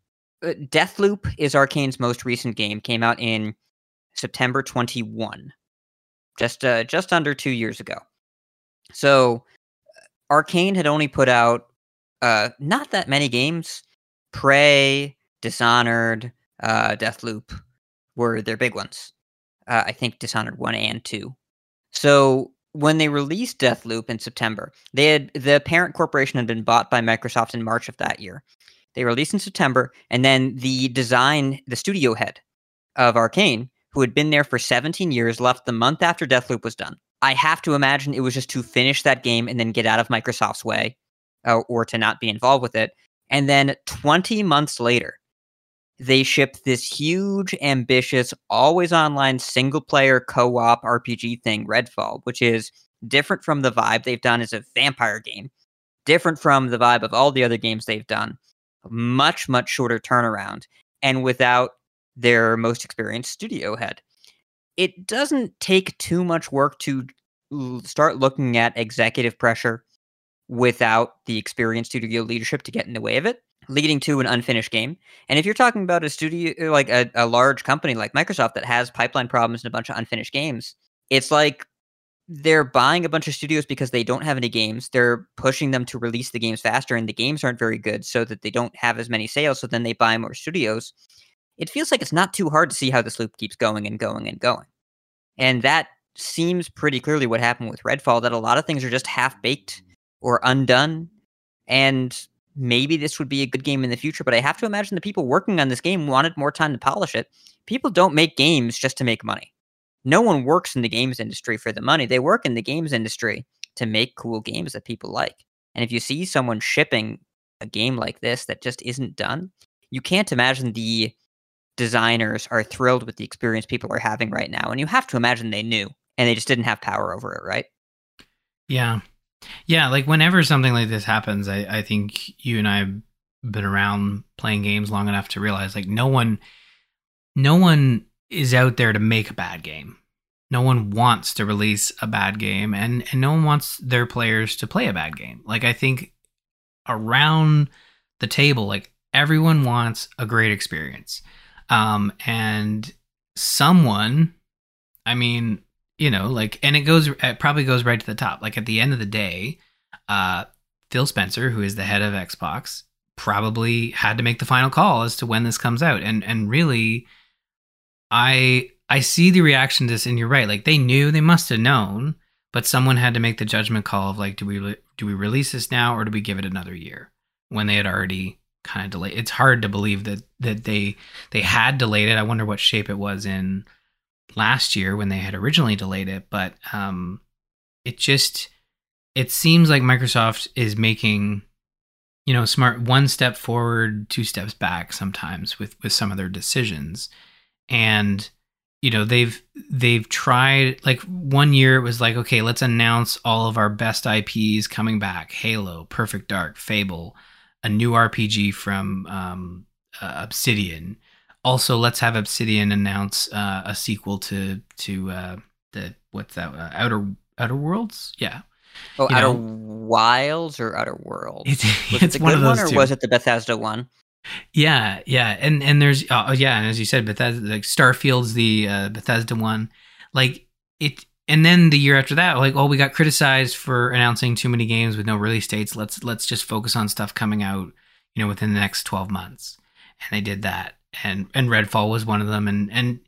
uh, Deathloop is Arcane's most recent game. Came out in September 21, just uh, just under two years ago. So Arcane had only put out uh, not that many games. Prey, Dishonored, uh, Deathloop were their big ones. Uh, I think Dishonored one and two. So when they released Deathloop in September, they had the parent corporation had been bought by Microsoft in March of that year. They released in September, and then the design, the studio head of Arcane, who had been there for 17 years, left the month after Deathloop was done. I have to imagine it was just to finish that game and then get out of Microsoft's way, or to not be involved with it. And then 20 months later, they shipped this huge, ambitious, always online single player co op RPG thing, Redfall, which is different from the vibe they've done as a vampire game, different from the vibe of all the other games they've done. Much, much shorter turnaround, and without their most experienced studio head. It doesn't take too much work to start looking at executive pressure without the experienced studio leadership to get in the way of it, leading to an unfinished game. And if you're talking about a studio uh, like a, a large company like Microsoft that has pipeline problems and a bunch of unfinished games, it's like they're buying a bunch of studios because they don't have any games. They're pushing them to release the games faster, and the games aren't very good, so that they don't have as many sales. So then they buy more studios. It feels like it's not too hard to see how this loop keeps going and going and going. And that seems pretty clearly what happened with Redfall that a lot of things are just half baked or undone. And maybe this would be a good game in the future, but I have to imagine the people working on this game wanted more time to polish it. People don't make games just to make money. No one works in the games industry for the money. They work in the games industry to make cool games that people like. And if you see someone shipping a game like this that just isn't done, you can't imagine the designers are thrilled with the experience people are having right now. And you have to imagine they knew and they just didn't have power over it, right? Yeah. Yeah, like whenever something like this happens, I, I think you and I have been around playing games long enough to realize like no one no one is out there to make a bad game. No one wants to release a bad game and, and no one wants their players to play a bad game. Like I think around the table, like everyone wants a great experience. Um and someone I mean, you know, like, and it goes, it probably goes right to the top. Like at the end of the day, uh, Phil Spencer, who is the head of Xbox, probably had to make the final call as to when this comes out. And and really, I I see the reaction to this, and you're right. Like they knew, they must have known, but someone had to make the judgment call of like, do we re- do we release this now or do we give it another year when they had already kind of delayed? It's hard to believe that that they they had delayed it. I wonder what shape it was in last year when they had originally delayed it, but um, it just it seems like Microsoft is making you know smart one step forward, two steps back sometimes with with some of their decisions, and you know they've they've tried like one year it was like okay let's announce all of our best IPs coming back Halo Perfect Dark Fable a new RPG from um, uh, Obsidian also let's have Obsidian announce uh, a sequel to to uh, the what's that uh, Outer Outer Worlds yeah Oh, You Outer know? Wilds or Outer Worlds? it's Was it's it the one good of those one or two. was it the Bethesda one? Yeah, yeah, and and there's oh yeah, and as you said, Bethesda like Starfield's the uh, Bethesda one, like it, and then the year after that, like oh we got criticized for announcing too many games with no release dates. Let's let's just focus on stuff coming out, you know, within the next 12 months. And they did that. And and Redfall was one of them and and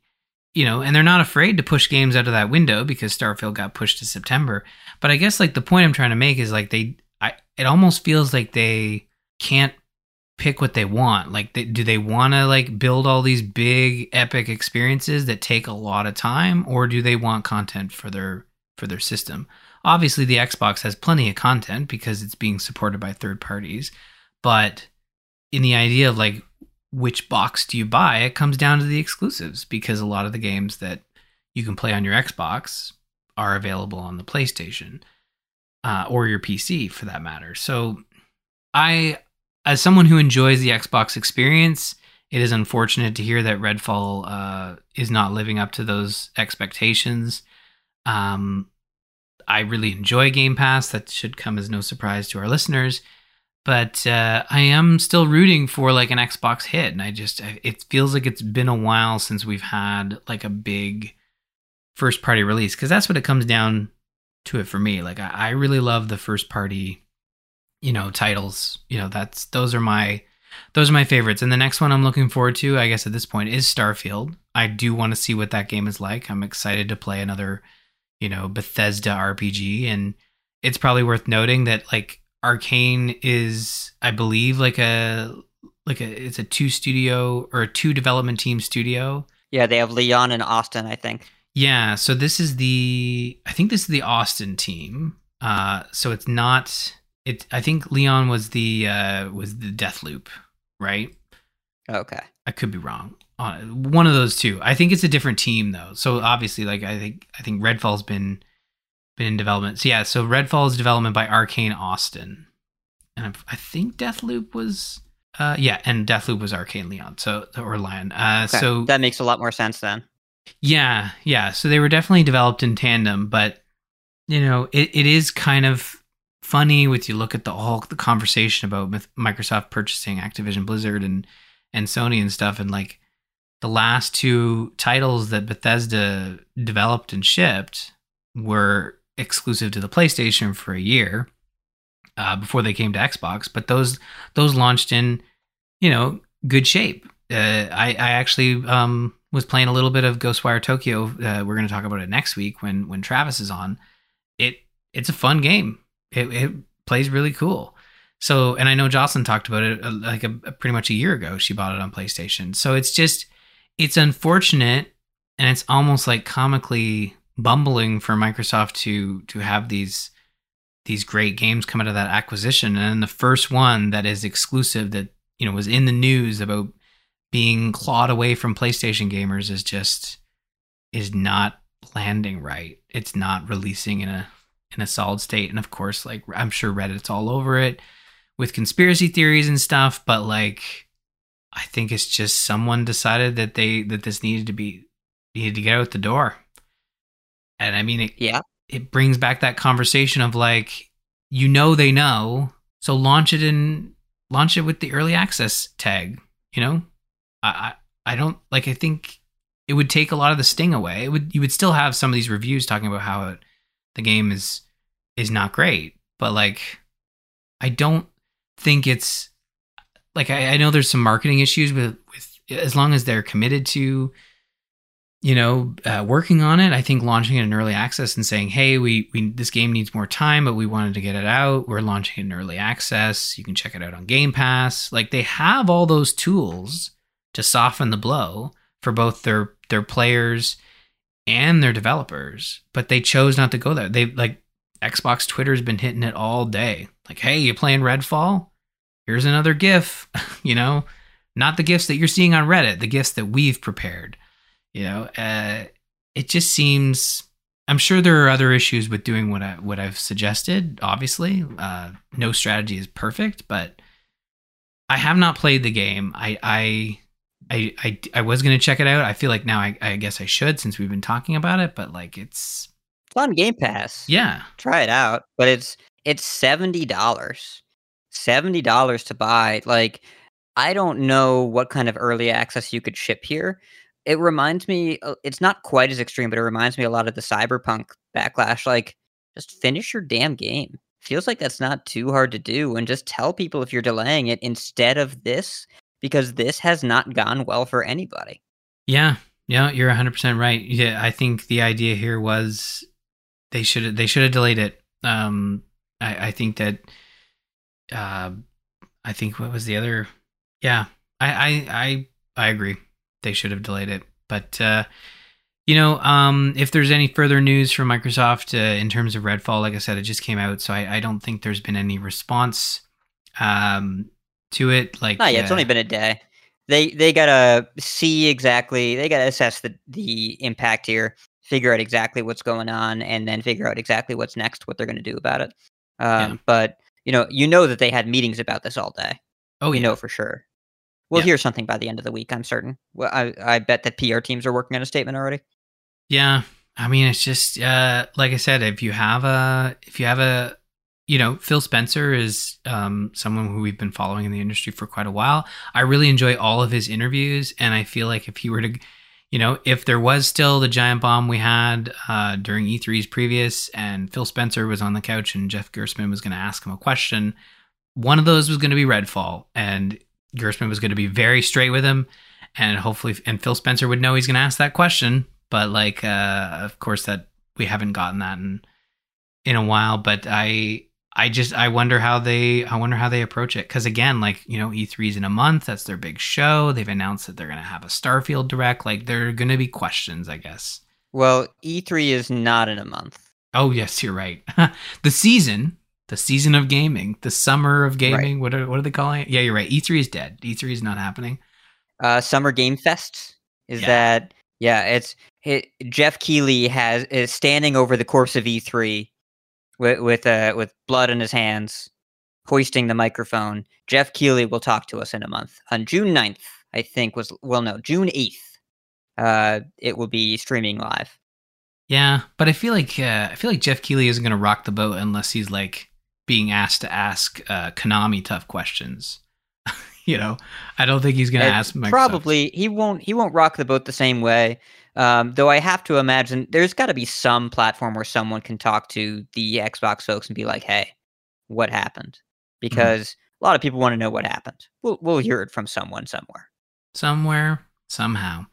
you know, and they're not afraid to push games out of that window because Starfield got pushed to September. But I guess like the point I'm trying to make is like they I it almost feels like they can't pick what they want. Like, they, do they want to like build all these big epic experiences that take a lot of time, or do they want content for their for their system? Obviously, the Xbox has plenty of content because it's being supported by third parties, but in the idea of like which box do you buy, it comes down to the exclusives because a lot of the games that you can play on your Xbox are available on the PlayStation uh, or your PC for that matter. So I as someone who enjoys the Xbox experience, it is unfortunate to hear that Redfall uh, is not living up to those expectations. Um, I really enjoy Game Pass. That should come as no surprise to our listeners. But uh, I am still rooting for like an Xbox hit, and I just it feels like it's been a while since we've had like a big first party release because that's what it comes down to it for me. Like I, I really love the first party you know titles. You know that's those are my those are my favorites. And the next one i'm looking forward to i guess at this point is starfield. I do want to see what that game is like. I'm excited to play another you know bethesda rpg and it's probably worth noting that like Arkane is i believe like a like a it's a two studio or a two development team studio. Yeah they have leon and austin i think. Yeah so this is the i think this is the austin team. Uh so it's not it I think Leon was the uh was the Deathloop, right? Okay. I could be wrong. Uh, one of those two. I think it's a different team though. So obviously, like I think I think Redfall's been been in development. So yeah, so Redfall is development by Arkane Austin, and I, I think Deathloop was. Uh, yeah, and Deathloop was Arkane Leon, so or Lion. Uh, okay. so that makes a lot more sense then. Yeah, yeah. So they were definitely developed in tandem, but you know, it, it is kind of funny with you look at the whole the conversation about Microsoft purchasing Activision Blizzard and and Sony and stuff and like the last two titles that Bethesda developed and shipped were exclusive to the PlayStation for a year uh, before they came to Xbox, but those those launched in you know good shape. Uh, I I actually um, was playing a little bit of Ghostwire Tokyo. Uh, we're going to talk about it next week when when Travis is on. It it's a fun game it, it plays really cool. So, and I know Jocelyn talked about it uh, like a, a, pretty much a year ago. She bought it on PlayStation. So it's just, it's unfortunate, and it's almost like comically bumbling for Microsoft to to have these these great games come out of that acquisition. And the first one that is exclusive that you know was in the news about being clawed away from PlayStation gamers is just is not landing right. It's not releasing in a in a solid state. And of course, like I'm sure Reddit's all over it with conspiracy theories and stuff, but like I think it's just someone decided that they that this needed to be needed to get out the door. And I mean it yeah. It brings back that conversation of like you know they know, so launch it in launch it with the early access tag, you know? I I, I don't like I think it would take a lot of the sting away. It would you would still have some of these reviews talking about how it the game is is not great, but like I don't think it's like I, I know there's some marketing issues with with as long as they're committed to you know uh, working on it i think launching it in early access and saying hey we, we this game needs more time but we wanted to get it out. We're launching it in early access. You can check it out on game pass. Like they have all those tools to soften the blow for both their their players and their developers, but they chose not to go there. They like Xbox Twitter's been hitting it all day. Like, hey, you playing Redfall? Here's another GIF. you know, not the gifts that you're seeing on Reddit, the gifts that we've prepared. You know, uh, it just seems. I'm sure there are other issues with doing what I what I've suggested. Obviously, uh, no strategy is perfect, but I have not played the game. I I I, I, I was gonna check it out. I feel like now I, I guess I should since we've been talking about it. But like it's it's on Game Pass. Yeah, try it out. But it's it's seventy dollars, seventy dollars to buy. Like I don't know what kind of early access you could ship here. It reminds me. Uh, it's not quite as extreme, but it reminds me a lot of the Cyberpunk backlash. Like just finish your damn game. feels like that's not too hard to do. And just tell people if you're delaying it instead of this, because this has not gone well for anybody. Yeah, yeah, you're 100 percent right. Yeah, I think the idea here was they should they should have delayed it. Um, I, I think that. Uh, I think what was the other? Yeah, I I I, I agree. They should have delayed it, but. uh you know, um, if there's any further news from Microsoft uh, in terms of Redfall, like I said, it just came out, so I, I don't think there's been any response um, to it. Like, not yet. Uh, it's only been a day. They they gotta see exactly. They gotta assess the the impact here, figure out exactly what's going on, and then figure out exactly what's next, what they're going to do about it. Um, yeah. But you know, you know that they had meetings about this all day. Oh, you yeah. know for sure. We'll yeah. hear something by the end of the week. I'm certain. Well, I I bet that PR teams are working on a statement already. Yeah, I mean, it's just uh, like I said. If you have a, if you have a, you know, Phil Spencer is um, someone who we've been following in the industry for quite a while. I really enjoy all of his interviews, and I feel like if he were to, you know, if there was still the giant bomb we had uh, during E3's previous, and Phil Spencer was on the couch, and Jeff Gerstmann was going to ask him a question, one of those was going to be Redfall, and Gerstmann was going to be very straight with him, and hopefully, and Phil Spencer would know he's going to ask that question but like uh of course that we haven't gotten that in in a while but i i just i wonder how they i wonder how they approach it. Because again like you know e3's in a month. That's their big show. They've announced that they're going to have a starfield direct. Like there are going to be questions i guess. Well e3 is not in a month. Oh yes you're right. The season the season of gaming the summer of gaming right. what, are, what are they calling it? Yeah you're right. E3 is dead. E3 is not happening. Uh summer game fest is yeah. that yeah, it's it, Geoff Keighley has is standing over the course of E3 with with uh, with blood in his hands, hoisting the microphone. Geoff Keighley will talk to us in a month on June 9th, I think was well no June 8th. Uh, it will be streaming live. Yeah, but I feel like uh, I feel like Geoff Keighley isn't going to rock the boat unless he's like being asked to ask uh, Konami tough questions you know, I don't think he's going to ask Microsoft. Probably he won't. He won't rock the boat the same way. Um, though I have to imagine there's got to be some platform where someone can talk to the Xbox folks and be like, "Hey, what happened?" Mm-hmm. Because mm-hmm. a lot of people want to know what happened. We'll we'll hear it from someone somewhere. Somewhere, somehow.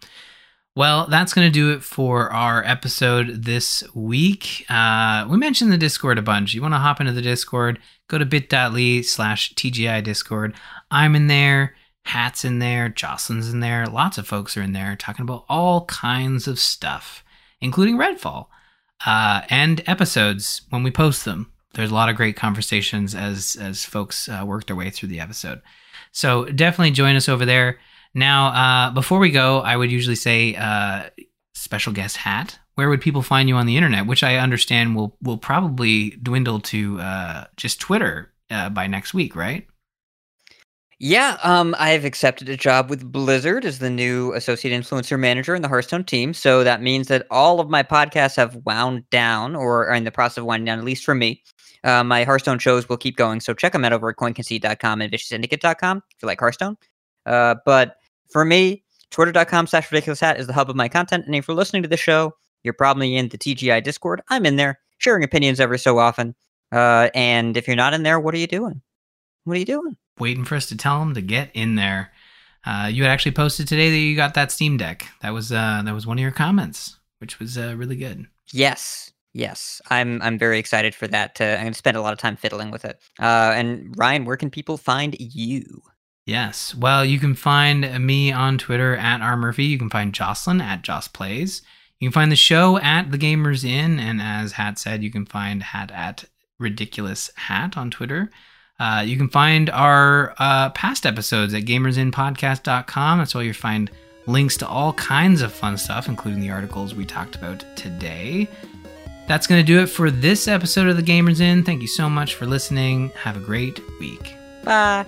Well, that's going to do it for our episode this week. Uh, we mentioned the Discord a bunch. You want to hop into the Discord, go to bit.ly slash TGI Discord. I'm in there, Hat's in there, Jocelyn's in there. Lots of folks are in there talking about all kinds of stuff, including Redfall uh, and episodes when we post them. There's a lot of great conversations as as folks uh, work their way through the episode. So definitely join us over there. Now, uh, before we go, I would usually say uh, special guest hat. Where would people find you on the internet? Which I understand will will probably dwindle to uh, just Twitter uh, by next week, right? Yeah, um, I've accepted a job with Blizzard as the new associate influencer manager in the Hearthstone team. So that means that all of my podcasts have wound down or are in the process of winding down, at least for me. Uh, my Hearthstone shows will keep going. So check them out over at coinconcede.com and vicioussyndicate.com if you like Hearthstone. Uh, but for me, twitter.com slash ridiculous hat is the hub of my content. And if you're listening to the show, you're probably in the TGI Discord. I'm in there sharing opinions every so often. Uh, and if you're not in there, what are you doing? What are you doing? Waiting for us to tell them to get in there. Uh, you had actually posted today that you got that Steam Deck. That was uh, that was one of your comments, which was uh, really good. Yes, yes, I'm I'm very excited for that. I'm going to spend a lot of time fiddling with it. Uh, and Ryan, where can people find you? Yes. Well, you can find me on Twitter at R Murphy. You can find Jocelyn at Joss Plays. You can find the show at The Gamers Inn. And as Hat said, you can find Hat at Ridiculous Hat on Twitter. Uh, you can find our uh, past episodes at gamersinnpodcast.com. That's where you find links to all kinds of fun stuff, including the articles we talked about today. That's going to do it for this episode of The Gamers Inn. Thank you so much for listening. Have a great week. Bye.